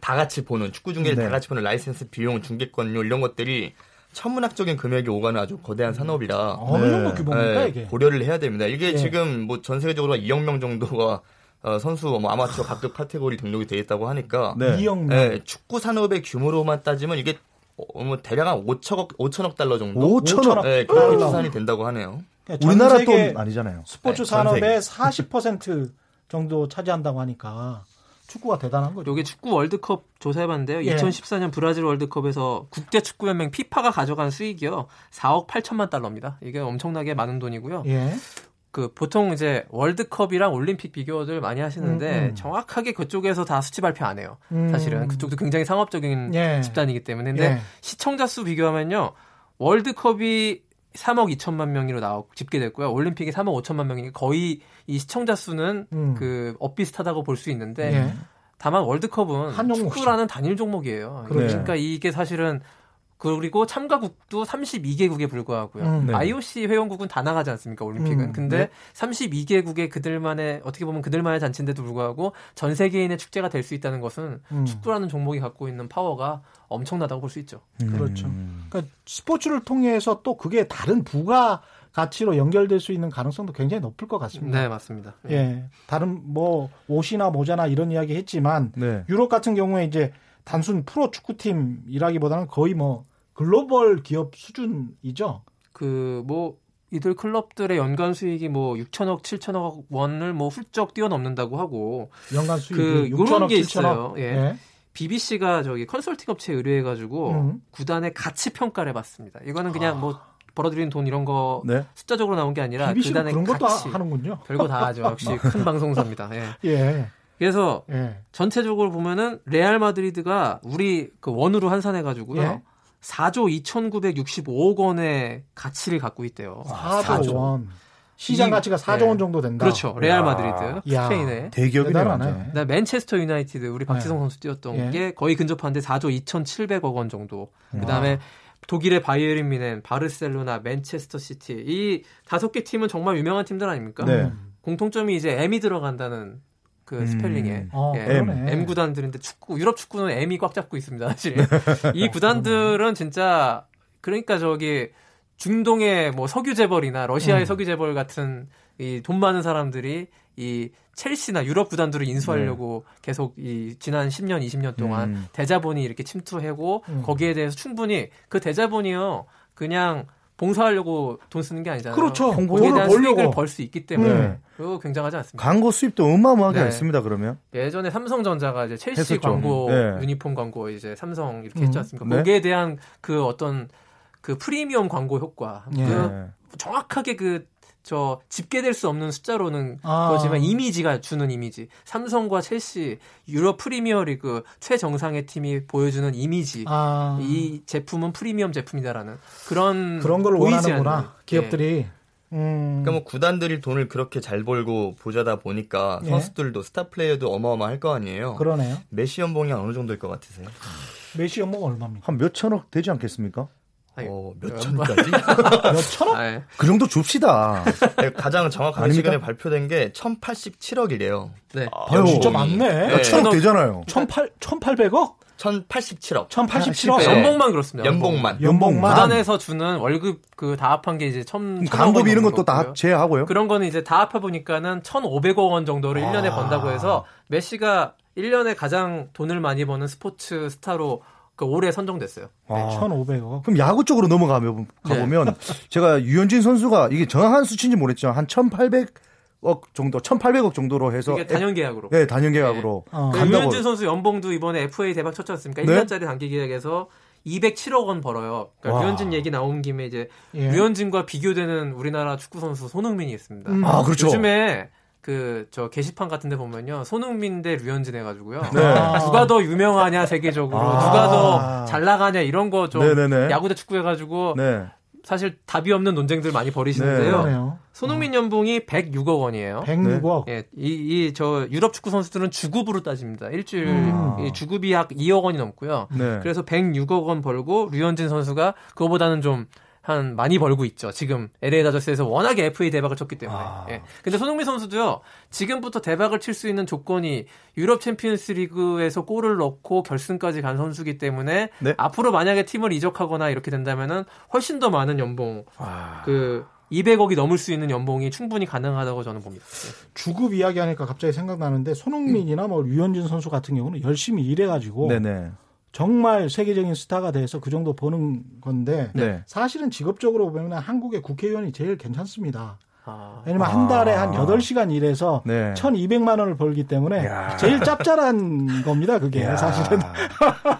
Speaker 3: 다 같이 보는 축구 중계를
Speaker 4: 네.
Speaker 3: 다 같이 보는 라이센스 비용, 중계권료 이런 것들이 천문학적인 금액이 오가는 아주 거대한 산업이라
Speaker 1: 어느 정도
Speaker 3: 네,
Speaker 1: 이게?
Speaker 3: 고려를 해야 됩니다. 이게
Speaker 1: 예.
Speaker 3: 지금 뭐 전 세계적으로 2억 명 정도가 어, 선수 뭐 아마추어 각급 카테고리 등록이 돼 있다고 하니까
Speaker 4: 네.
Speaker 1: 2억 명.
Speaker 3: 예, 축구 산업의 규모로만 따지면 이게 어, 뭐 대략 한 5천억 5천억 달러 정도
Speaker 4: 5천억?
Speaker 3: 예, 그렇게 추산이 된다고 하네요.
Speaker 1: 그러니까 전
Speaker 4: 우리나라 돈 아니잖아요.
Speaker 1: 스포츠
Speaker 3: 네, 전
Speaker 1: 산업의 40% 정도 차지한다고 하니까 축구가 대단한 거죠.
Speaker 2: 요게 축구 월드컵 조사해봤는데요.
Speaker 1: 예.
Speaker 2: 2014년 브라질 월드컵에서 국제축구연맹 피파가 가져간 수익이요. 4억 8천만 달러입니다. 이게 엄청나게 많은 돈이고요.
Speaker 1: 예.
Speaker 2: 그 보통 이제 월드컵이랑 올림픽 비교들 많이 하시는데
Speaker 1: 음, 음.
Speaker 2: 정확하게 그쪽에서 다 수치 발표 안 해요.
Speaker 1: 음.
Speaker 2: 사실은 그쪽도 굉장히 상업적인
Speaker 1: 예.
Speaker 2: 집단이기 때문에 근데
Speaker 1: 예.
Speaker 2: 시청자 수 비교하면요. 월드컵이 3억 2천만 명으로 나오 집계됐고요. 올림픽이 3억 5천만 명이니까 거의 이 시청자 수는
Speaker 1: 음.
Speaker 2: 그 엇비슷하다고 볼 수 있는데
Speaker 1: 예.
Speaker 2: 다만 월드컵은. 축구라는 단일 종목이에요.
Speaker 1: 그렇죠.
Speaker 2: 그러니까 이게 사실은 그리고 참가국도 32개국에 불과하고요.
Speaker 1: 음.
Speaker 4: 네.
Speaker 2: IOC 회원국은 다 나가지 않습니까 올림픽은.
Speaker 1: 음.
Speaker 2: 근데
Speaker 1: 네.
Speaker 2: 32개국의 그들만의 어떻게 보면 그들만의 잔치인데도 불구하고 전 세계인의 축제가 될 수 있다는 것은
Speaker 1: 음.
Speaker 2: 축구라는 종목이 갖고 있는 파워가 엄청나다고 볼 수 있죠.
Speaker 1: 그렇죠.
Speaker 4: 음.
Speaker 1: 그러니까 스포츠를 통해서 또 그게 다른 부가 가치로 연결될 수 있는 가능성도 굉장히 높을 것 같습니다.
Speaker 2: 네 맞습니다.
Speaker 1: 예. 다른 뭐 옷이나 모자나 이런 이야기 했지만
Speaker 4: 네.
Speaker 1: 유럽 같은 경우에 이제 단순 프로 축구팀이라기보다는 거의 뭐 글로벌 기업 수준이죠.
Speaker 2: 그 뭐 이들 클럽들의 연간 수익이 뭐 6천억, 7천억 원을 뭐 훌쩍 뛰어넘는다고 하고
Speaker 1: 연간 수익이
Speaker 2: 그
Speaker 1: 6천억,
Speaker 2: 요런 게
Speaker 1: 7천억.
Speaker 2: 있어요. 예.
Speaker 1: 예.
Speaker 2: BBC가 저기 컨설팅 업체에 의뢰해 가지고
Speaker 1: 음.
Speaker 2: 구단의 가치 평가를 해 봤습니다. 이거는 그냥 뭐 벌어들이는 돈 이런 거
Speaker 4: 네.
Speaker 2: 숫자적으로 나온 게 아니라 구단의
Speaker 1: 그런 것도
Speaker 2: 가치
Speaker 1: 하- 하는군요.
Speaker 2: 별거 다 하죠. 역시 큰 방송사입니다. 예.
Speaker 1: 예.
Speaker 2: 그래서
Speaker 1: 예.
Speaker 2: 전체적으로 보면은 레알 마드리드가 우리 그 원으로 환산해 가지고요.
Speaker 1: 예.
Speaker 2: 4조 2,965억 원의 가치를 갖고 있대요.
Speaker 1: 4조 원. 시장
Speaker 2: 이-
Speaker 1: 가치가 4조
Speaker 2: 예.
Speaker 1: 원 정도 된다.
Speaker 2: 그렇죠. 레알 마드리드
Speaker 1: 야.
Speaker 2: 스페인의. 그다음에 맨체스터 유나이티드 우리 박지성
Speaker 1: 네.
Speaker 2: 선수 뛰었던
Speaker 1: 예.
Speaker 2: 게 거의 근접한데 4조 2,700억 원 정도.
Speaker 1: 음.
Speaker 2: 그다음에 독일의 바이에른 뮌헨, 바르셀로나, 맨체스터 시티 이 다섯 개 팀은 정말 유명한 팀들 아닙니까?
Speaker 4: 네.
Speaker 2: 공통점이 이제 M이 들어간다는 그
Speaker 4: 음.
Speaker 2: 스펠링에
Speaker 1: 어,
Speaker 2: 예. M 구단들인데 축구 유럽 축구는 M이 꽉 잡고 있습니다. 사실 이 구단들은 진짜 그러니까 저기 중동의 뭐 석유 재벌이나 러시아의
Speaker 1: 음.
Speaker 2: 석유 재벌 같은 이 돈 많은 사람들이 이 첼시나 유럽 구단들을 인수하려고 계속 이 지난 10년, 20년 동안
Speaker 4: 음.
Speaker 2: 대자본이 이렇게 침투하고
Speaker 1: 음.
Speaker 2: 거기에 대해서 충분히 그 대자본이요 그냥 봉사하려고 돈 쓰는 게 아니잖아요.
Speaker 1: 그렇죠. 돈을
Speaker 2: 대한. 수익을 벌 수 있기 때문에
Speaker 4: 네.
Speaker 2: 그거 굉장하지 않습니까?
Speaker 4: 광고 수입도 어마어마하게
Speaker 2: 네.
Speaker 4: 했습니다. 그러면
Speaker 2: 예전에 삼성전자가 이제 첼시
Speaker 4: 했었죠.
Speaker 2: 광고
Speaker 4: 네.
Speaker 2: 유니폼 광고 이제 삼성 이렇게
Speaker 1: 음.
Speaker 2: 했지 않습니까?
Speaker 4: 네.
Speaker 2: 거기에 대한 그 어떤 그 프리미엄 광고 효과
Speaker 1: 예.
Speaker 2: 그
Speaker 4: 네.
Speaker 2: 정확하게 그 저 집계될 수 없는 숫자로는
Speaker 1: 아.
Speaker 2: 그렇지만 이미지가 주는 이미지 삼성과 첼시 유럽 프리미어리그 최정상의 팀이 보여주는 이미지
Speaker 1: 아.
Speaker 2: 이 제품은 프리미엄 제품이다라는 그런
Speaker 1: 그런 걸 원하는구나.
Speaker 2: 않는, 예.
Speaker 1: 기업들이. 음.
Speaker 3: 그러니까 뭐 구단들이 돈을 그렇게 잘 벌고 부자다 보니까
Speaker 1: 예.
Speaker 3: 선수들도 스타 플레이어도 어마어마할 거 아니에요.
Speaker 1: 그러네요.
Speaker 3: 메시 연봉이 어느 정도일 것 같으세요?
Speaker 1: 메시 연봉 얼마입니까?
Speaker 4: 한 몇 천억 되지 않겠습니까?
Speaker 3: 어, 몇
Speaker 2: 어,
Speaker 3: 천까지?
Speaker 1: 몇 천억?
Speaker 2: 아, 예.
Speaker 4: 그 정도 줍시다.
Speaker 3: 네, 가장 정확한
Speaker 4: 아닙니까?
Speaker 3: 시간에 발표된 게 1087억이래요.
Speaker 2: 네.
Speaker 1: 아유, 진짜 많네.
Speaker 3: 네.
Speaker 4: 천억 되잖아요.
Speaker 1: 18, 1800억?
Speaker 3: 1087억.
Speaker 1: 1087억?
Speaker 3: 네.
Speaker 2: 연봉만 그렇습니다.
Speaker 3: 연봉만.
Speaker 1: 연봉만?
Speaker 2: 구단에서 주는 월급 그 다 합한 게 이제 천
Speaker 4: 광고비 이런 것도 다
Speaker 2: 거고요.
Speaker 4: 제하고요.
Speaker 2: 그런 거는 이제 다 합해 보니까는 1,500억 원 정도를 1년에 번다고 해서 메시가 1년에 가장 돈을 많이 버는 스포츠 스타로 그 올해 선정됐어요.
Speaker 4: 아.
Speaker 1: 1500억.
Speaker 4: 그럼 야구 쪽으로 넘어가면 가보면 제가 유현진 선수가 이게 정확한 수치인지 모르겠지만 한 1,800 억 정도, 1,800억 정도로 해서
Speaker 2: 이게 단연 계약으로.
Speaker 4: 네, 단연 계약으로
Speaker 1: 어.
Speaker 2: 그
Speaker 4: 간다고.
Speaker 2: 유현진 선수 연봉도 이번에 FA 대박 쳤지 않습니까?
Speaker 4: 네.
Speaker 2: 1년짜리 단기 계약에서 207억 원 벌어요. 그러니까 류현진 얘기 나온 김에 이제 예. 류현진과 비교되는 우리나라 축구 선수 손흥민이 있습니다.
Speaker 4: 음. 아 그렇죠.
Speaker 2: 요즘에 그 저 게시판 같은데 보면요 손흥민 대 류현진 해가지고요. 네. 누가 더 유명하냐 세계적으로 아. 누가 더 잘 나가냐 이런 거 좀 야구 대 축구 해가지고 네. 사실 답이 없는 논쟁들 많이 벌이시는데요. 네. 손흥민 연봉이 106억 원이에요.
Speaker 1: 106억.
Speaker 2: 예, 이저 유럽 축구 선수들은 주급으로 따집니다. 일주일 음. 이 주급이 약 2억 원이 넘고요. 네. 그래서 106억 원 벌고 류현진 선수가 그거보다는 좀 한 많이 벌고 있죠. 지금 LA 다저스에서 워낙에 FA 대박을 쳤기 때문에. 아. 예. 근데 손흥민 선수도요. 지금부터 대박을 칠 수 있는 조건이 유럽 챔피언스 리그에서 골을 넣고 결승까지 간 선수기 때문에 네? 앞으로 만약에 팀을 이적하거나 이렇게 된다면은 훨씬 더 많은 연봉 아. 그 200억이 넘을 수 있는 연봉이 충분히 가능하다고 저는 봅니다. 네.
Speaker 1: 주급 이야기하니까 갑자기 생각나는데 손흥민이나 뭐 류현진 선수 같은 경우는 열심히 일해가지고 네네. 정말 세계적인 스타가 돼서 그 정도 버는 건데 네. 사실은 직업적으로 보면 한국의 국회의원이 제일 괜찮습니다. 아. 왜냐면 한 달에 한 8시간 일해서 네. 1,200만 원을 벌기 때문에 야. 제일 짭짤한 겁니다, 그게 야. 사실은.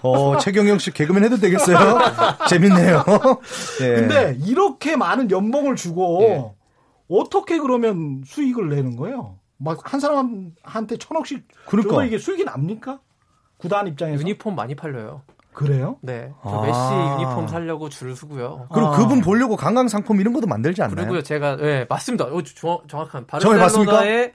Speaker 4: 어, 최경영 씨 개그맨 해도 되겠어요? 재밌네요.
Speaker 1: 네. 근데 이렇게 많은 연봉을 주고 네. 어떻게 그러면 수익을 내는 거예요? 막 한 사람한테 천억씩 그러니까 이게 수익이 납니까? 구단 입장에서
Speaker 2: 유니폼 많이 팔려요.
Speaker 1: 그래요?
Speaker 2: 네. 저 아. 메시 유니폼 살려고 줄 서고요.
Speaker 4: 그리고 아. 그분 보려고 관광 상품 이런 것도 만들지 않나요?
Speaker 2: 그리고요, 제가 네 맞습니다. 어, 정, 정확한 바르셀로나의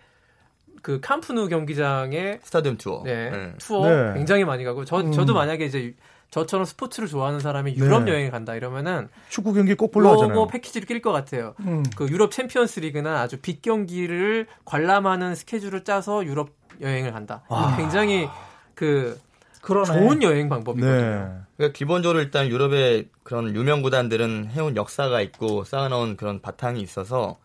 Speaker 2: 그 캄프누 경기장의
Speaker 3: 스타디움 투어,
Speaker 2: 네, 네. 투어 네. 굉장히 많이 가고 저 음. 저도 만약에 이제 저처럼 스포츠를 좋아하는 사람이 유럽 네. 여행을 간다 이러면은
Speaker 4: 축구 경기 꼭 보러 가잖아요.
Speaker 2: 패키지를 낄 것 같아요. 음. 그 유럽 챔피언스 리그나 아주 빅 경기를 관람하는 스케줄을 짜서 유럽 여행을 간다. 아. 굉장히 그 그러네. 좋은 여행 방법이거든요. 네.
Speaker 3: 그러니까 기본적으로 일단 유럽의 그런 유명 구단들은 해온 역사가 있고 쌓아놓은 그런 바탕이 있어서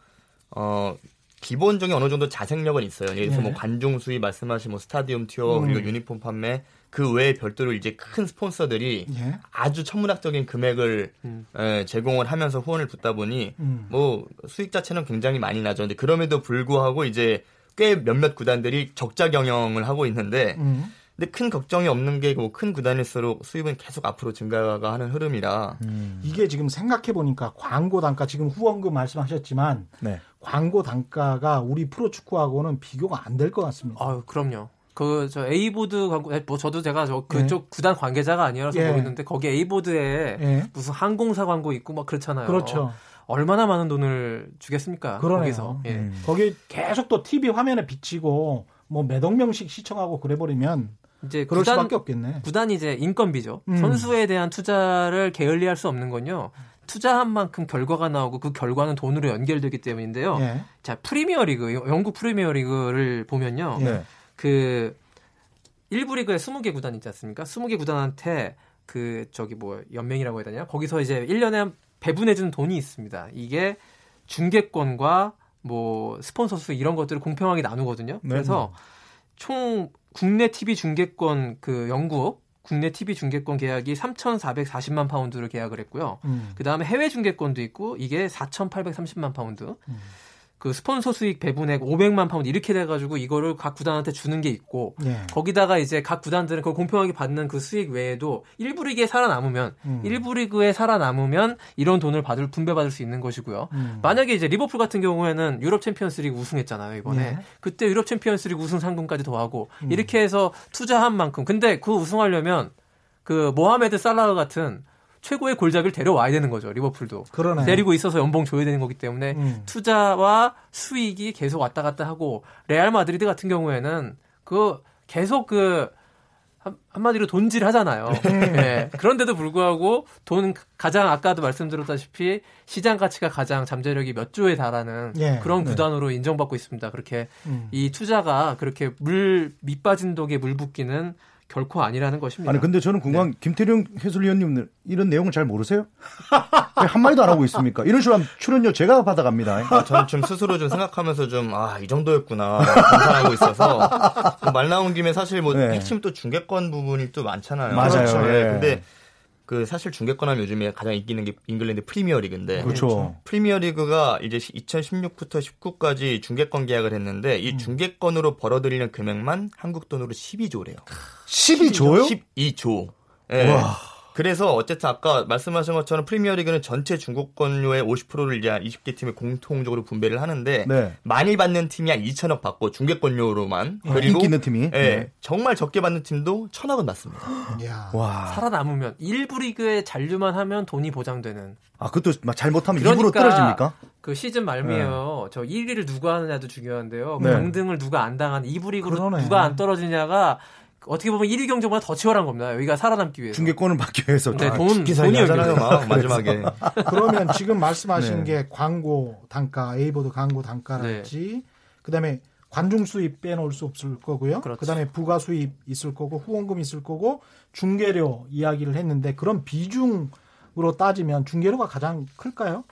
Speaker 3: 어 기본적인 어느 정도 자생력은 있어요. 예를 들어서 뭐 네. 뭐 관중 수입 말씀하신 뭐 스타디움 투어 음. 그리고 유니폼 판매 그 외에 별도로 이제 큰 스폰서들이 예? 아주 천문학적인 금액을 음. 에, 제공을 하면서 후원을 붓다 보니 음. 뭐 수익 자체는 굉장히 많이 나죠. 근데 그럼에도 불구하고 이제 꽤 몇몇 구단들이 적자 경영을 하고 있는데 음. 근데 큰 걱정이 없는 게뭐큰 구단일수록 수입은 계속 앞으로 증가가 하는 흐름이라
Speaker 1: 음. 이게 지금 생각해 보니까 광고 단가 지금 후원금 말씀하셨지만 네. 광고 단가가 우리 프로 축구하고는 비교가 안 될 것 같습니다.
Speaker 2: 아, 그럼요. 그 저 A 보드 광고 뭐 저도 제가 저 그쪽 네. 구단 관계자가 아니라서 예. 모르는데 거기 A 보드에 예. 무슨 항공사 광고 있고 막 그렇잖아요.
Speaker 1: 그렇죠.
Speaker 2: 얼마나 많은 돈을 주겠습니까?
Speaker 1: 그러네요.
Speaker 2: 거기서.
Speaker 1: 예. 음. 거기 계속 또 TV 화면에 비치고 뭐 몇 억 명씩 시청하고 그래버리면 이제 그럴 구단, 수밖에 없겠네.
Speaker 2: 구단이 이제 인건비죠. 음. 선수에 대한 투자를 게을리할 수 없는 건요. 투자한 만큼 결과가 나오고 그 결과는 돈으로 연결되기 때문인데요. 예. 자 프리미어리그 영국 프리미어리그를 보면요. 예. 그 1부 리그에 20개 구단 있지 않습니까? 20개 구단한테 그 저기 뭐 연맹이라고 해야 되냐? 거기서 이제 1년에 배분해 주는 돈이 있습니다. 이게 중계권과 뭐 스폰서 수익 이런 것들을 공평하게 나누거든요. 네. 그래서 총 국내 TV 중계권 그 영국 국내 TV 중계권 계약이 3,440만 파운드를 계약을 했고요. 음. 그 다음에 해외 중계권도 있고 이게 4,830만 파운드. 음. 그 스폰서 수익 배분액 500만 파운드 이렇게 돼가지고 이거를 각 구단한테 주는 게 있고 네. 거기다가 이제 각 구단들은 그걸 공평하게 받는 그 수익 외에도 1부 리그에 살아남으면 음. 1부 리그에 살아남으면 이런 돈을 받을 분배받을 수 있는 것이고요. 음. 만약에 이제 리버풀 같은 경우에는 유럽 챔피언스리그 우승했잖아요 이번에 네. 그때 유럽 챔피언스리그 우승 상금까지 더하고 음. 이렇게 해서 투자한 만큼 근데 그 우승하려면 그 모하메드 살라흐 같은 최고의 골잡이를 데려와야 되는 거죠. 리버풀도.
Speaker 1: 그러네.
Speaker 2: 데리고 있어서 연봉 줘야 되는 거기 때문에 음. 투자와 수익이 계속 왔다 갔다 하고 레알 마드리드 같은 경우에는 그 계속 그 한마디로 돈질 하잖아요. 네. 그런데도 불구하고 돈 가장 아까도 말씀드렸다시피 시장 가치가 가장 잠재력이 몇 조에 달하는 예. 그런 네. 구단으로 인정받고 있습니다. 그렇게 음. 이 투자가 그렇게 물 밑 빠진 독에 물 붓기는 결코 아니라는 것입니다.
Speaker 4: 아니 근데 저는 궁금한 네. 김태룡 해설위원님 이런 내용을 잘 모르세요? 한 마디도 안 하고 있습니까? 이런 식으로 하면 출연료 제가 받아갑니다.
Speaker 3: 아, 저는 좀 스스로 좀 생각하면서 좀 아 이 정도였구나 감상하고 있어서 말 나온 김에 사실 뭐 네. 핵심 또 중계권 부분이 또 많잖아요.
Speaker 4: 맞아요. 그렇죠. 네.
Speaker 3: 근데 그 사실 중계권 하면 요즘에 가장 인기 있는 게 잉글랜드 프리미어 리그인데
Speaker 4: 그렇죠.
Speaker 3: 프리미어 리그가 이제 2016부터 19까지 중계권 계약을 했는데 이 음. 중계권으로 벌어들이는 금액만 한국 돈으로 12조래요.
Speaker 4: 12조요?
Speaker 3: 12조. 예. 네. 그래서 어쨌든 아까 말씀하신 것처럼 프리미어리그는 전체 중국권료의 50%를 이제 20개 팀에 공통적으로 분배를 하는데 네. 많이 받는 팀이 한 2천억 받고 중계권료로만
Speaker 4: 아, 그리고 인기 있는 팀이 예,
Speaker 3: 네. 정말 적게 받는 팀도 천억은 받습니다.
Speaker 2: 와. 살아남으면 일부 리그에 잔류만 하면 돈이 보장되는.
Speaker 4: 아 그것도 잘못하면 그러니까 일부러 떨어집니까?
Speaker 2: 그 시즌 말미에요. 네. 저 1위를 누가 하느냐도 중요한데요. 네. 강등을 누가 안 당하는 2부 리그로 그러네. 누가 안 떨어지냐가 어떻게 보면 1위 경쟁보다 더 치열한 겁니다. 여기가 살아남기 위해서.
Speaker 4: 중계권을 받기 위해서.
Speaker 2: 네, 돈, 돈이
Speaker 3: 하잖아요. 마지막에.
Speaker 1: 그러면 지금 말씀하신 네. 게 광고 단가, 에이보드 광고 단가랄지, 네. 그 다음에 관중 수입 빼놓을 수 없을 거고요. 그렇죠. 그다음에 부가 수입 있을 거고 후원금 있을 거고 중계료 이야기를 했는데 그런 비중으로 따지면 중계료가 가장 클까요?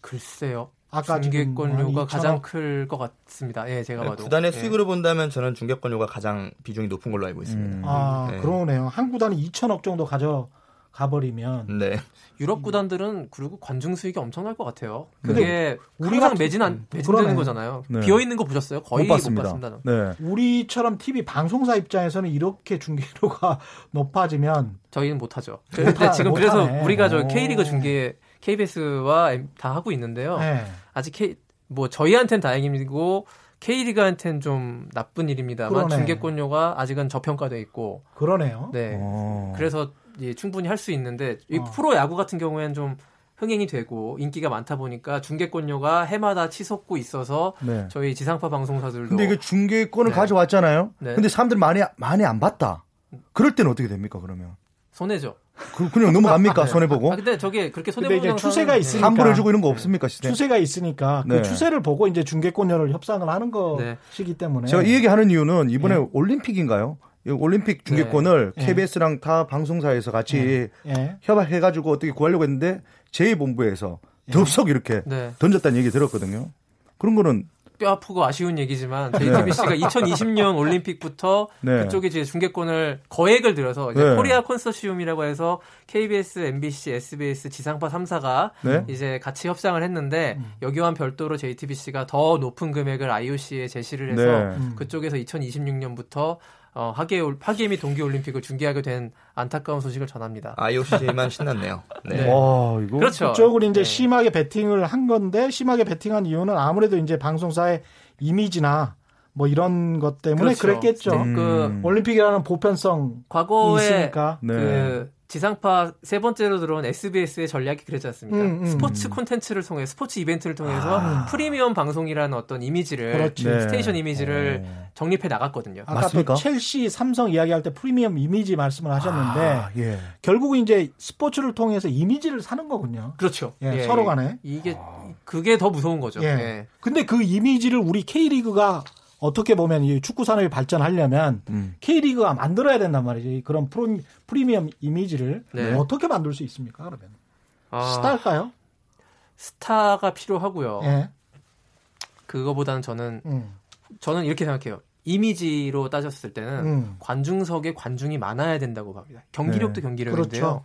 Speaker 2: 글쎄요. 아까 중계권료가 가장 클 것 같습니다. 예, 제가 네, 봐도.
Speaker 3: 구단의
Speaker 2: 예.
Speaker 3: 수익으로 본다면 저는 중계권료가 가장 비중이 높은 걸로 알고 있습니다. 음.
Speaker 1: 아, 네. 그러네요. 한 구단이 2천억 정도 가져 가버리면
Speaker 3: 네.
Speaker 2: 유럽 구단들은 그리고 관중 수익이 엄청날 것 같아요. 그게 우리가 매진 안 매진되는 거잖아요. 네. 비어 있는 거 보셨어요? 거의 못 봤습니다. 못 봤습니다.
Speaker 1: 네. 우리처럼 TV 방송사 입장에서는 이렇게 중계료가 높아지면
Speaker 2: 저희는 못 하죠. 근데 지금 그래서 우리가 저 K리그 중계 KBS와 다 하고 있는데요. 네. 아직 K 뭐 저희한텐 다행이고 K리그한테는 좀 나쁜 일입니다만 그러네. 중계권료가 아직은 저평가돼 있고
Speaker 1: 그러네요.
Speaker 2: 네. 오. 그래서 예, 충분히 할 수 있는데 이 어. 프로 야구 같은 경우에는 좀 흥행이 되고 인기가 많다 보니까 중계권료가 해마다 치솟고 있어서 네. 저희 지상파 방송사들도
Speaker 4: 근데 이게 중계권을 네. 가져왔잖아요. 네. 근데 사람들 많이 많이 안 봤다. 그럴 때는 어떻게 됩니까 그러면?
Speaker 2: 손해죠.
Speaker 4: 그, 그냥 넘어갑니까 네. 손해 보고?
Speaker 2: 아, 근데 저게 그렇게 손해 보는
Speaker 1: 추세가 있으니까
Speaker 4: 환불해 주고 이런 거 없습니까? 시스템?
Speaker 1: 추세가 있으니까 그 네. 추세를 보고 이제 중계권료를 협상을 하는 네. 것이기 때문에
Speaker 4: 제가 이 얘기 하는 이유는 이번에 네. 올림픽인가요? 올림픽 중계권을 네. KBS랑 다 방송사에서 같이 네. 협약해 가지고 어떻게 구하려고 했는데 제2본부에서 덥석 이렇게 던졌다는 얘기 들었거든요. 그런 거는
Speaker 2: 뼈 아프고 아쉬운 얘기지만 JTBC가 2020년 올림픽부터 네. 그쪽에 이제 중계권을 거액을 들여서 이제 네. 코리아 콘서시움이라고 해서 KBS, MBC, SBS 지상파 3사가 네. 이제 같이 협상을 했는데 음. 여기와는 별도로 JTBC가 더 높은 금액을 IOC에 제시를 해서 네. 음. 그쪽에서 2026년부터 어, 하계 하계 및 동계 올림픽을 중계하게 된 안타까운 소식을 전합니다.
Speaker 3: IOC만 신났네요. 네.
Speaker 1: 와, 이거 그렇죠. 그쪽으로 이제 네. 심하게 베팅을 한 건데 심하게 베팅한 이유는 아무래도 이제 방송사의 이미지나 뭐 이런 것 때문에 그렇죠. 그랬겠죠. 음. 그 올림픽이라는 보편성 과거에 있으니까.
Speaker 2: 네. 그 지상파 세 번째로 들어온 SBS의 전략이 그랬지 않습니까? 음, 음. 스포츠 콘텐츠를 통해 스포츠 이벤트를 통해서 아. 프리미엄 방송이라는 어떤 이미지를 네. station 이미지를 네. 정립해 나갔거든요.
Speaker 1: 아까 맞습니까? 또 첼시, 삼성 이야기할 때 프리미엄 이미지 말씀을 하셨는데 아, 예. 결국 이제 스포츠를 통해서 이미지를 사는 거군요.
Speaker 2: 그렇죠.
Speaker 1: 예, 예, 서로 간에
Speaker 2: 이게 그게 더 무서운 거죠. 예. 예.
Speaker 1: 근데 그 이미지를 우리 K리그가 어떻게 보면 이 축구 산업이 발전하려면 음. K리그가 만들어야 된단 말이죠. 그런 프로, 프리미엄 이미지를 네. 어떻게 만들 수 있습니까? 그러면 아, 스타일까요?
Speaker 2: 스타가 필요하고요. 예. 그거보다는 저는 음. 저는 이렇게 생각해요. 이미지로 따졌을 때는 음. 관중석에 관중이 많아야 된다고 봅니다. 경기력도 네. 경기력인데요. 그렇죠.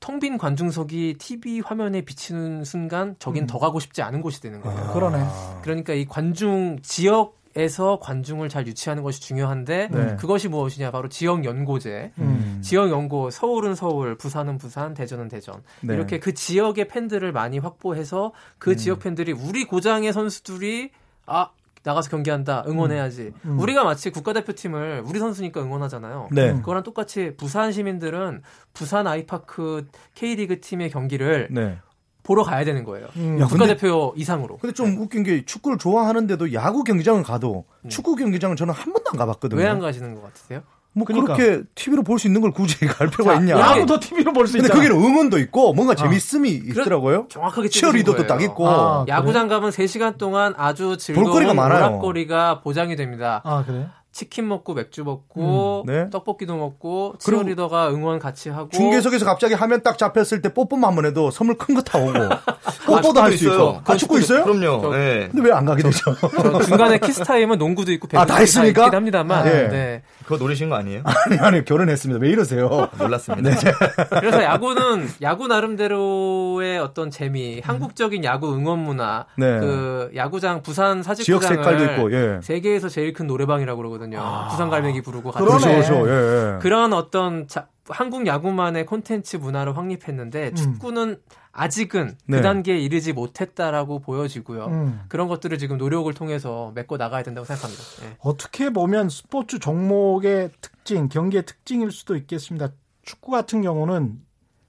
Speaker 2: 텅빈 관중석이 TV 화면에 비치는 순간 저긴 음. 더 가고 싶지 않은 곳이 되는 거예요.
Speaker 1: 아, 그러네.
Speaker 2: 그러니까 이 관중 지역 에서 관중을 잘 유치하는 것이 중요한데 네. 그것이 무엇이냐 바로 지역 연고제 음. 지역 연고 서울은 서울 부산은 부산 대전은 대전 네. 이렇게 그 지역의 팬들을 많이 확보해서 그 음. 지역 팬들이 우리 고장의 선수들이 아 나가서 경기한다 응원해야지 음. 음. 우리가 마치 국가대표팀을 우리 선수니까 응원하잖아요 네. 그거랑 똑같이 부산 시민들은 부산 아이파크 K리그 팀의 경기를 네. 보러 가야 되는 거예요. 음. 국가대표 이상으로.
Speaker 4: 근데 좀 네. 웃긴 게 축구를 좋아하는데도 야구 경기장을 가도 음. 축구 경기장을 저는 한 번도 안 가봤거든요.
Speaker 2: 왜 안 가시는 것 같으세요?
Speaker 4: 뭐 그러니까. 그렇게 TV로 볼 수 있는 걸 굳이 갈 필요가 자, 있냐?
Speaker 1: 야구도 TV로 볼 수 있잖아.
Speaker 4: 근데 거기는 응원도 있고 뭔가 아. 재밌음이 있더라고요.
Speaker 2: 정확하게
Speaker 4: 치어리더도 딱 있고. 아,
Speaker 2: 야구장 가면 3시간 동안 아주 즐거운 볼거리가 많아요. 오락거리가 보장이 됩니다.
Speaker 1: 아, 그래?
Speaker 2: 치킨 먹고 맥주 먹고 음, 네. 떡볶이도 먹고 치어리더가 응원 같이 하고
Speaker 4: 중계석에서 갑자기 화면 딱 잡혔을 때 뽀뽀만 한번 해도 선물 큰 거 다 오고 뽀뽀도 아, 할수 있어. 아 축구 있어요?
Speaker 3: 그럼요. 저, 네.
Speaker 4: 근데 왜 안 가게 되죠?
Speaker 2: 중간에 키스 타임은 농구도 있고 아 다 했습니까? 합니다만. 네. 네.
Speaker 3: 그거 노리신 거 아니에요?
Speaker 4: 아니 아니 결혼했습니다. 왜 이러세요?
Speaker 3: 몰랐습니다. 네.
Speaker 2: 그래서 야구는 야구 나름대로의 어떤 재미, 한국적인 야구 응원 문화, 네. 그 야구장 부산 사직구장을 지역 색깔도 있고 예. 세계에서 제일 큰 노래방이라고 그러거든요. 아. 부산 갈매기 부르고.
Speaker 4: 그러네. 그렇죠, 그렇죠. 예, 예.
Speaker 2: 그런 어떤 자, 한국 야구만의 콘텐츠 문화를 확립했는데 음. 축구는 아직은 네. 그 단계에 이르지 못했다라고 보여지고요. 음. 그런 것들을 지금 노력을 통해서 메꿔 나가야 된다고 생각합니다. 네.
Speaker 1: 어떻게 보면 스포츠 종목의 특징, 경기의 특징일 수도 있겠습니다. 축구 같은 경우는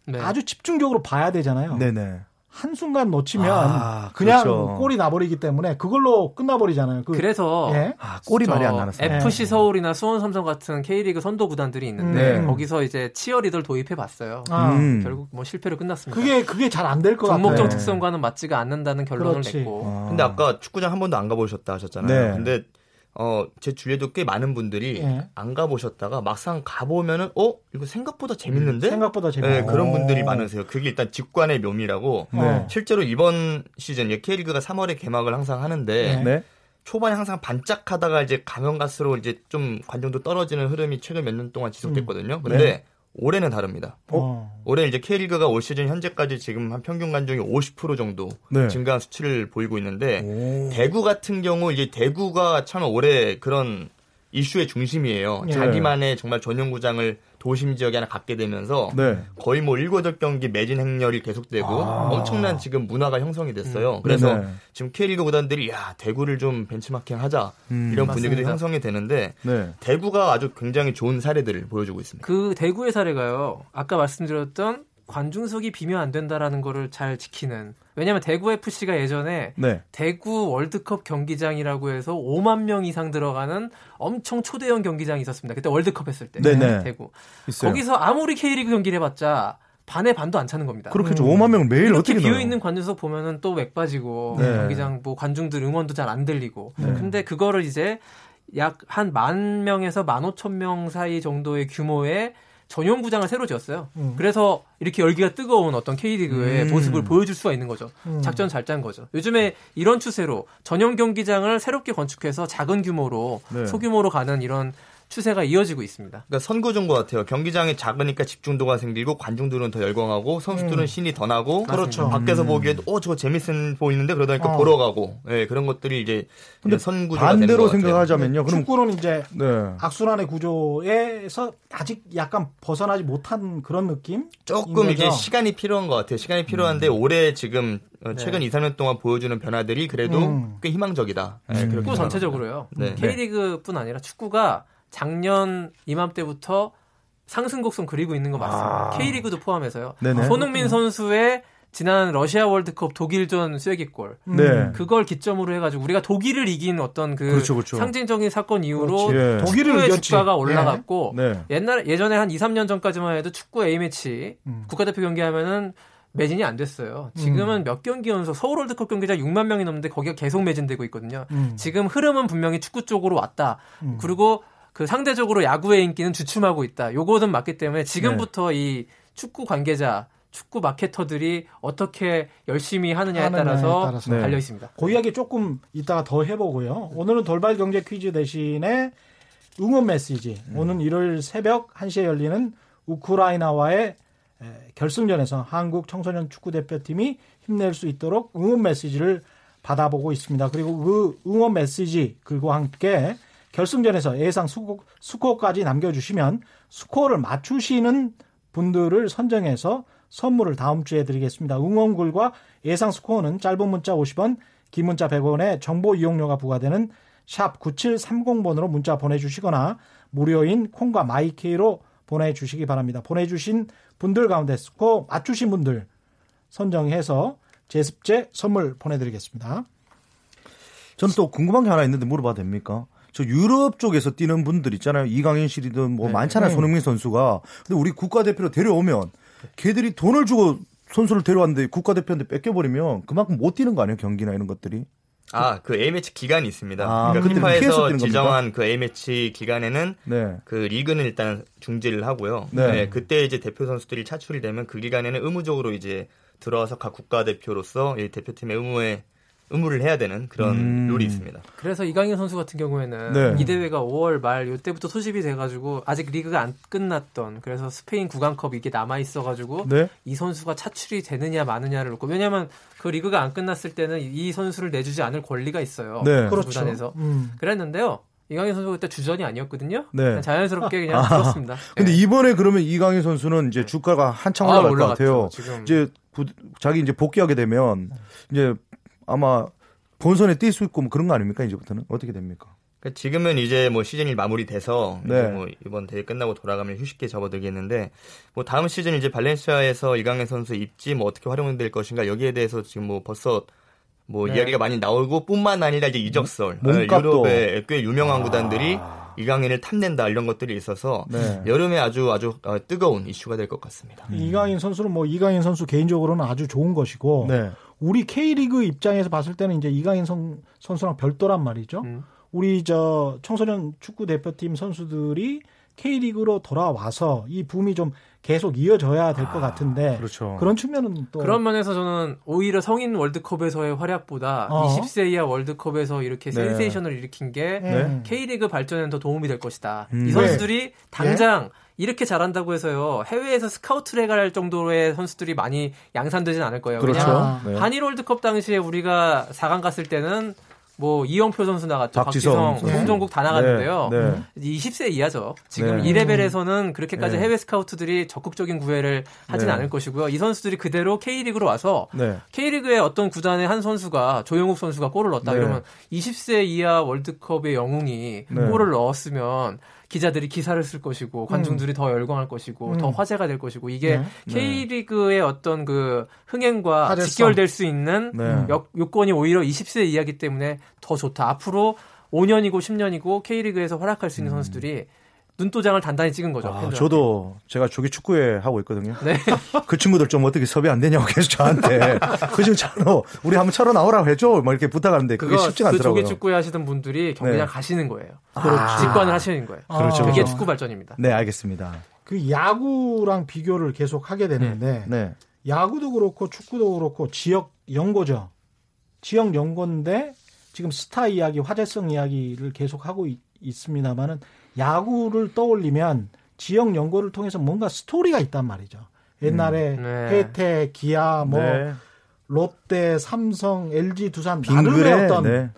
Speaker 1: 네. 아주 집중적으로 봐야 되잖아요. 네네. 한순간 놓치면 아, 그냥 그렇죠. 골이 나버리기 때문에 그걸로 끝나버리잖아요.
Speaker 2: 그, 래서
Speaker 4: 예? 아, 골이 말이 안 나왔어요.
Speaker 2: FC 네. 서울이나 수원 삼성 같은 K리그 선도 구단들이 있는데 네. 거기서 이제 치어리더를 도입해 봤어요. 아. 음. 결국 뭐 실패로 끝났습니다.
Speaker 1: 그게 그게 잘 안 될 것 같아요.
Speaker 2: 종목적 특성과는 맞지가 않는다는 결론을 그렇지. 냈고.
Speaker 3: 아. 근데 아까 축구장 한 번도 안 가보셨다 하셨잖아요. 네. 근데 어, 제 주위에도 꽤 많은 분들이 예. 안 가보셨다가 막상 가보면은, 어? 이거 생각보다 재밌는데?
Speaker 1: 생각보다 재밌는
Speaker 3: 네, 그런 분들이 많으세요. 그게 일단 직관의 묘미라고. 네. 실제로 이번 시즌, K리그가 3월에 개막을 항상 하는데, 네. 초반에 항상 반짝하다가 이제 가면 갈수록 이제 좀 관중도 떨어지는 흐름이 최근 몇 년 동안 지속됐거든요. 음. 근데 네. 올해는 다릅니다. 어? 올해 이제 K리그가 올 시즌 현재까지 지금 한 평균 관중이 50% 정도 네. 증가한 수치를 보이고 있는데 오. 대구 같은 경우 이제 대구가 참 올해 그런 이슈의 중심이에요. 네. 자기만의 정말 전용 구장을 도심 지역에 하나 갖게 되면서 네. 거의 뭐 7, 8경기 매진 행렬이 계속되고 아. 엄청난 지금 문화가 형성이 됐어요. 음. 그래서 네네. 지금 K리그 구단들이 야 대구를 좀 벤치마킹 하자 음. 이런 분위기도 맞습니다. 형성이 되는데 네. 대구가 아주 굉장히 좋은 사례들을 보여주고 있습니다.
Speaker 2: 그 대구의 사례가요. 아까 말씀드렸던 관중석이 비면 안 된다라는 거를 잘 지키는 왜냐하면 대구 FC가 예전에 네. 대구 월드컵 경기장이라고 해서 5만 명 이상 들어가는 엄청 초대형 경기장이 있었습니다. 그때 월드컵 했을 때 네네. 대구 있어요. 거기서 아무리 K리그 경기를 해봤자 반의 반도 안 차는 겁니다.
Speaker 4: 그렇겠죠. 음. 5만 명 매일
Speaker 2: 이렇게
Speaker 4: 비어
Speaker 2: 있는 관중석 보면은 또 맥 빠지고 네. 경기장 뭐 관중들 응원도 잘 안 들리고. 네. 근데 그거를 이제 약 한 만 명에서 만 오천 명 사이 정도의 규모의 전용 구장을 새로 지었어요. 음. 그래서 이렇게 열기가 뜨거운 어떤 K리그의 음. 모습을 보여줄 수가 있는 거죠. 음. 작전 잘 짠 거죠. 요즘에 이런 추세로 전용 경기장을 새롭게 건축해서 작은 규모로 네. 소규모로 가는 이런 추세가 이어지고 있습니다.
Speaker 3: 그러니까 선구종 것 같아요. 경기장이 작으니까 집중도가 생기고 관중들은 더 열광하고 선수들은 음. 신이 더 나고 그렇죠. 밖에서 음. 보기에도 어 저거 재밌은 보이는데 그러다 보니까 어. 보러 가고 예, 그런 것들이 이제 근데 선구조가
Speaker 4: 반대로 생각하자면요.
Speaker 1: 그럼 축구는 이제 네. 악순환의 구조에서 아직 약간 벗어나지 못한 그런 느낌?
Speaker 3: 조금 이제 시간이 필요한 것 같아요. 시간이 필요한데 음. 올해 지금 어, 네. 최근 네. 2, 3년 동안 보여주는 변화들이 그래도 음. 꽤 희망적이다.
Speaker 2: 네, 축구 전체적으로요. 네. K리그뿐 아니라 축구가 작년 이맘때부터 상승 곡선 그리고 있는 거 맞습니다. 아. K리그도 포함해서요. 네네. 손흥민 선수의 지난 러시아 월드컵 독일전 쐐기골 음. 네. 그걸 기점으로 해가지고 우리가 독일을 이긴 어떤 그 그렇죠, 그렇죠. 상징적인 사건 이후로 예. 독일의 주가가 올라갔고 네. 네. 옛날 예전에 한 2, 3년 전까지만 해도 축구 A 매치 음. 국가대표 경기하면은 매진이 안 됐어요. 지금은 음. 몇 경기 연속 서울 월드컵 경기장 6만 명이 넘는데 거기가 계속 매진되고 있거든요. 음. 지금 흐름은 분명히 축구 쪽으로 왔다. 음. 그리고 그 상대적으로 야구의 인기는 주춤하고 있다. 요거는 맞기 때문에 지금부터 네. 이 축구 관계자 축구 마케터들이 어떻게 열심히 하느냐에 따라서, 따라서. 네. 달려 있습니다.
Speaker 1: 그 이야기 조금 이따가 더 해보고요. 오늘은 돌발 경제 퀴즈 대신에 응원 메시지. 음. 오는 일요일 새벽 1시에 열리는 우크라이나와의 결승전에서 한국 청소년 축구 대표팀이 힘낼 수 있도록 응원 메시지를 받아보고 있습니다. 그리고 그 응원 메시지 그리고 함께 결승전에서 예상 스코, 스코어까지 남겨주시면 스코어를 맞추시는 분들을 선정해서 선물을 다음 주에 드리겠습니다. 응원글과 예상 스코어는 짧은 문자 50원, 긴 문자 100원에 정보 이용료가 부과되는 샵 9730번으로 문자 보내주시거나 무료인 콩과 마이케이로 보내주시기 바랍니다. 보내주신 분들 가운데 스코어 맞추신 분들 선정해서 제습제 선물 보내드리겠습니다.
Speaker 4: 저는 또 궁금한 게 하나 있는데 물어봐도 됩니까? 저 유럽 쪽에서 뛰는 분들 있잖아요. 이강인 씨든 뭐 네. 많잖아요. 네. 손흥민 선수가. 근데 우리 국가대표로 데려오면 걔들이 돈을 주고 선수를 데려왔는데 국가대표한테 뺏겨버리면 그만큼 못 뛰는 거 아니에요? 경기나 이런 것들이.
Speaker 3: 아, 그 A매치 기간이 있습니다. 아, 그러니까 피파에서 지정한 그 A매치 기간에는 네. 그 리그는 일단 중지를 하고요. 네. 네. 그때 이제 대표 선수들이 차출이 되면 그 기간에는 의무적으로 이제 들어와서 각 국가대표로서 이 대표팀의 의무에 의무를 해야 되는 그런 음. 룰이 있습니다.
Speaker 2: 그래서 이강인 선수 같은 경우에는 네. 이 대회가 5월 말 이때부터 소집이 돼가지고 아직 리그가 안 끝났던 그래서 스페인 국왕컵 이게 남아 있어가지고 네? 이 선수가 차출이 되느냐 마느냐를 놓고 왜냐하면 그 리그가 안 끝났을 때는 이 선수를 내주지 않을 권리가 있어요. 네. 그 그렇죠. 구단에서 음. 그랬는데요. 이강인 선수가 그때 주전이 아니었거든요. 네. 자연스럽게 그냥 아, 들었습니다.
Speaker 4: 근데 네. 이번에 그러면 이강인 선수는 이제 주가가 한창 올라갈 아, 것 같아요. 지금. 이제 부, 자기 이제 복귀하게 되면 이제 아마 본선에 뛸 수 있고 뭐 그런 거 아닙니까 이제부터는 어떻게 됩니까?
Speaker 3: 그러니까 지금은 이제 뭐 시즌이 마무리돼서 네. 이제 뭐 이번 대회 끝나고 돌아가면 휴식기에 접어들겠는데 뭐 다음 시즌 이제 발렌시아에서 이강인 선수 입지 뭐 어떻게 활용될 것인가 여기에 대해서 지금 뭐 벌써 뭐 네. 이야기가 많이 나오고 뿐만 아니라 이제 이적설 몸값도. 유럽의 꽤 유명한 아. 구단들이 이강인을 탐낸다 이런 것들이 있어서 네. 여름에 아주 아주 어, 뜨거운 이슈가 될 것 같습니다.
Speaker 1: 음. 이강인 선수는 뭐 이강인 선수 개인적으로는 아주 좋은 것이고 네. 우리 K리그 입장에서 봤을 때는 이제 이강인 선, 선수랑 별도란 말이죠. 음. 우리 저 청소년 축구 대표팀 선수들이 K리그로 돌아와서 이 붐이 좀 계속 이어져야 될것 같은데 그렇죠. 그런 측면은 또
Speaker 2: 그런 면에서 저는 오히려 성인 월드컵에서의 활약보다 어? 20세 이하 월드컵에서 이렇게 네. 센세이션을 일으킨 게 네. K리그 발전에는 더 도움이 될 것이다. 음. 이 선수들이 네. 당장 이렇게 잘한다고 해서요 해외에서 스카우트를 해갈 정도의 선수들이 많이 양산되진 않을 거예요. 그렇죠. 네. 한일 월드컵 당시에 우리가 4강 갔을 때는 뭐 이영표 선수 나갔죠. 박지성, 박지성 송종국 다 나갔는데요. 네, 네. 20세 이하죠. 지금 네. 이 레벨에서는 그렇게까지 네. 해외 스카우트들이 적극적인 구애를 하진 네. 않을 것이고요. 이 선수들이 그대로 K리그로 와서 네. K리그의 어떤 구단의 한 선수가 조영욱 선수가 골을 넣었다 이러면 20세 이하 월드컵의 영웅이 골을 넣었으면 기자들이 기사를 쓸 것이고 관중들이 음. 더 열광할 것이고 음. 더 화제가 될 것이고 이게 네. K리그의 어떤 그 흥행과 화제성. 직결될 수 있는 네. 여, 요건이 오히려 20세 이하기 때문에 더 좋다. 앞으로 5년이고 10년이고 K리그에서 활약할 수 있는 음. 선수들이 눈도장을 단단히 찍은 거죠.
Speaker 4: 아, 저도 제가 조기 축구회 하고 있거든요. 네. 그 친구들 좀 어떻게 섭외 안 되냐고 계속 저한테 그 지금 차로 우리 한번 차로 나오라고 해줘. 뭐 이렇게 부탁하는데 그게 쉽지가 그 않더라고요.
Speaker 2: 조기 축구회 하시던 분들이 경기장 네. 가시는 거예요. 아. 직관을 하시는 거예요. 아. 그렇죠. 그게 축구 발전입니다.
Speaker 4: 네, 알겠습니다.
Speaker 1: 그 야구랑 비교를 계속 하게 되는데 네. 네. 야구도 그렇고 축구도 그렇고 지역 연고죠. 지역 연고인데 지금 스타 이야기, 화제성 이야기를 계속 하고 있, 있습니다만은 야구를 떠올리면 지역 연구를 통해서 뭔가 스토리가 있단 말이죠. 옛날에 음, 네. 혜태, 기아, 뭐 네. 롯데, 삼성, LG, 두산 나름의 어떤 네.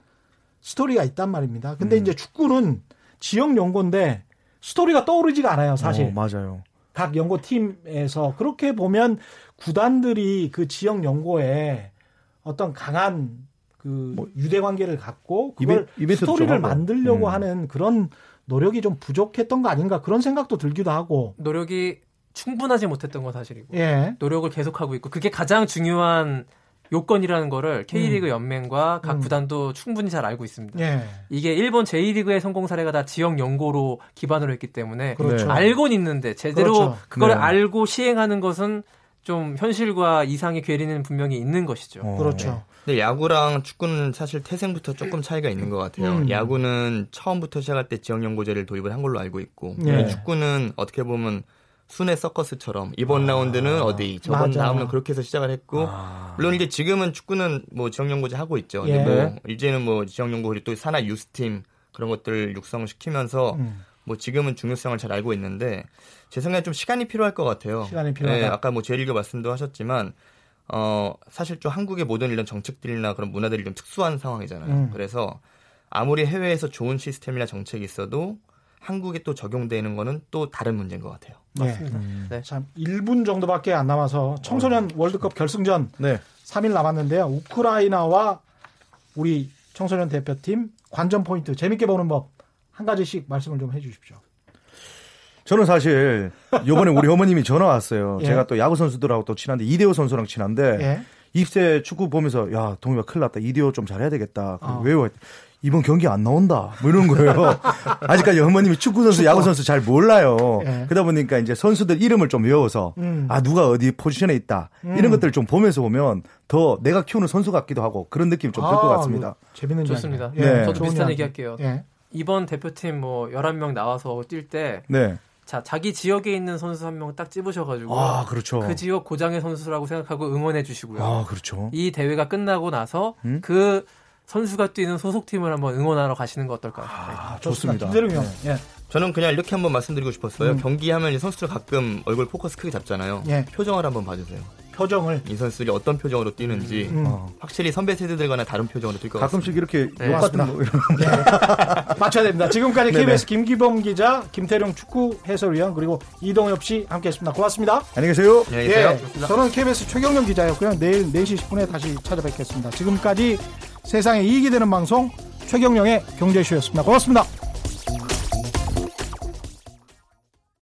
Speaker 1: 스토리가 있단 말입니다. 근데 음. 이제 축구는 지역 연구인데 스토리가 떠오르지가 않아요, 사실. 어,
Speaker 4: 맞아요.
Speaker 1: 각 연구팀에서 그렇게 보면 구단들이 그 지역 연구에 어떤 강한 그 뭐 유대 관계를 갖고 그걸 이베, 스토리를 만들려고 음. 하는 그런 노력이 좀 부족했던 거 아닌가 그런 생각도 들기도 하고
Speaker 2: 노력이 충분하지 못했던 건 사실이고 예. 노력을 계속하고 있고 그게 가장 중요한 요건이라는 거를 K리그 음. 연맹과 각 음. 구단도 충분히 잘 알고 있습니다. 예. 이게 일본 J리그의 성공 사례가 다 지역 연고로 기반으로 했기 때문에 그렇죠. 알고는 있는데 제대로 그렇죠. 그걸 네. 알고 시행하는 것은 좀 현실과 이상의 괴리는 분명히 있는 것이죠.
Speaker 1: 어. 그렇죠.
Speaker 3: 근데 야구랑 축구는 사실 태생부터 조금 차이가 있는 것 같아요. 음. 야구는 처음부터 시작할 때 지역 연고제를 도입을 한 걸로 알고 있고 네. 축구는 어떻게 보면 순회 서커스처럼 이번 아. 라운드는 어디 저번 맞아. 다음은 그렇게 해서 시작을 했고 아. 물론 이제 지금은 축구는 뭐 지역 연고제 하고 있죠. 예. 근데 뭐 이제는 뭐 지역 연고 또 산하 유스팀 그런 것들 육성시키면서 음. 뭐 지금은 중요성을 잘 알고 있는데 제 생각에 좀 시간이 필요할 것 같아요.
Speaker 1: 시간이 필요하다. 네,
Speaker 3: 아까 뭐 제일교 말씀도 하셨지만 어 사실 좀 한국의 모든 이런 정책들이나 그런 문화들이 좀 특수한 상황이잖아요. 음. 그래서 아무리 해외에서 좋은 시스템이나 정책이 있어도 한국에 또 적용되는 거는 또 다른 문제인 것 같아요.
Speaker 1: 네. 음. 네. 참 1분 정도밖에 안 남아서 청소년 어. 월드컵 결승전 네. 3일 남았는데요. 우크라이나와 우리 청소년 대표팀 관전 포인트 재밌게 보는 법 한 가지씩 말씀을 좀 해주십시오.
Speaker 4: 저는 사실 요번에 우리 어머님이 전화 왔어요. 예. 제가 또 야구 선수들하고 또 친한데 이대호 선수랑 친한데 예. 입세 축구 보면서 야 동희가 큰일 났다. 이대호 좀 잘해야 되겠다. 어. 왜요? 이번 경기 안 나온다. 뭐 이런 거예요. 아직까지 어머님이 축구 선수, 야구 선수 잘 몰라요. 예. 그러다 보니까 이제 선수들 이름을 좀 외워서 음. 아 누가 어디 포지션에 있다 음. 이런 것들을 좀 보면서 보면 더 내가 키우는 선수 같기도 하고 그런 느낌 좀 들것 아, 같습니다.
Speaker 2: 재밌는 좋습니다. 예. 네. 저도 비슷한 얘기 할게요. 예. 이번 대표팀 뭐 11명 나와서 뛸때 네. 자, 자기 지역에 있는 선수 한 명딱 집으셔가지고.
Speaker 4: 아, 그렇죠.
Speaker 2: 그 지역 고장의 선수라고 생각하고 응원해 주시고요.
Speaker 4: 아, 그렇죠.
Speaker 2: 이 대회가 끝나고 나서 음? 그 선수가 뛰는 소속팀을 한번 응원하러 가시는 거 어떨까요?
Speaker 4: 아, 네. 좋습니다.
Speaker 1: 김대룡 형.
Speaker 3: 네. 예. 저는 그냥 이렇게 한번 말씀드리고 싶었어요. 음. 경기하면 선수들 가끔 얼굴 포커스 크게 잡잖아요. 예. 표정을 한번 봐주세요.
Speaker 1: 표정을
Speaker 3: 이 선수들이 어떤 표정으로 뛰는지 음. 어. 확실히 선배 세대들과는 다른 표정으로 뛸 것 같습니다.
Speaker 4: 가끔씩 이렇게 네. 욕 같은 거 이런
Speaker 1: 맞춰야 됩니다. 지금까지 KBS 김기범 기자, 김태룡 축구 해설위원 그리고 이동엽 씨 함께했습니다. 고맙습니다.
Speaker 4: 안녕히 계세요.
Speaker 3: 안녕히 계세요.
Speaker 1: 예, 저는 KBS 최경영 기자였고요. 내일 4시 10분에 다시 찾아뵙겠습니다. 지금까지 세상에 이익이 되는 방송 최경영의 경제쇼였습니다. 고맙습니다.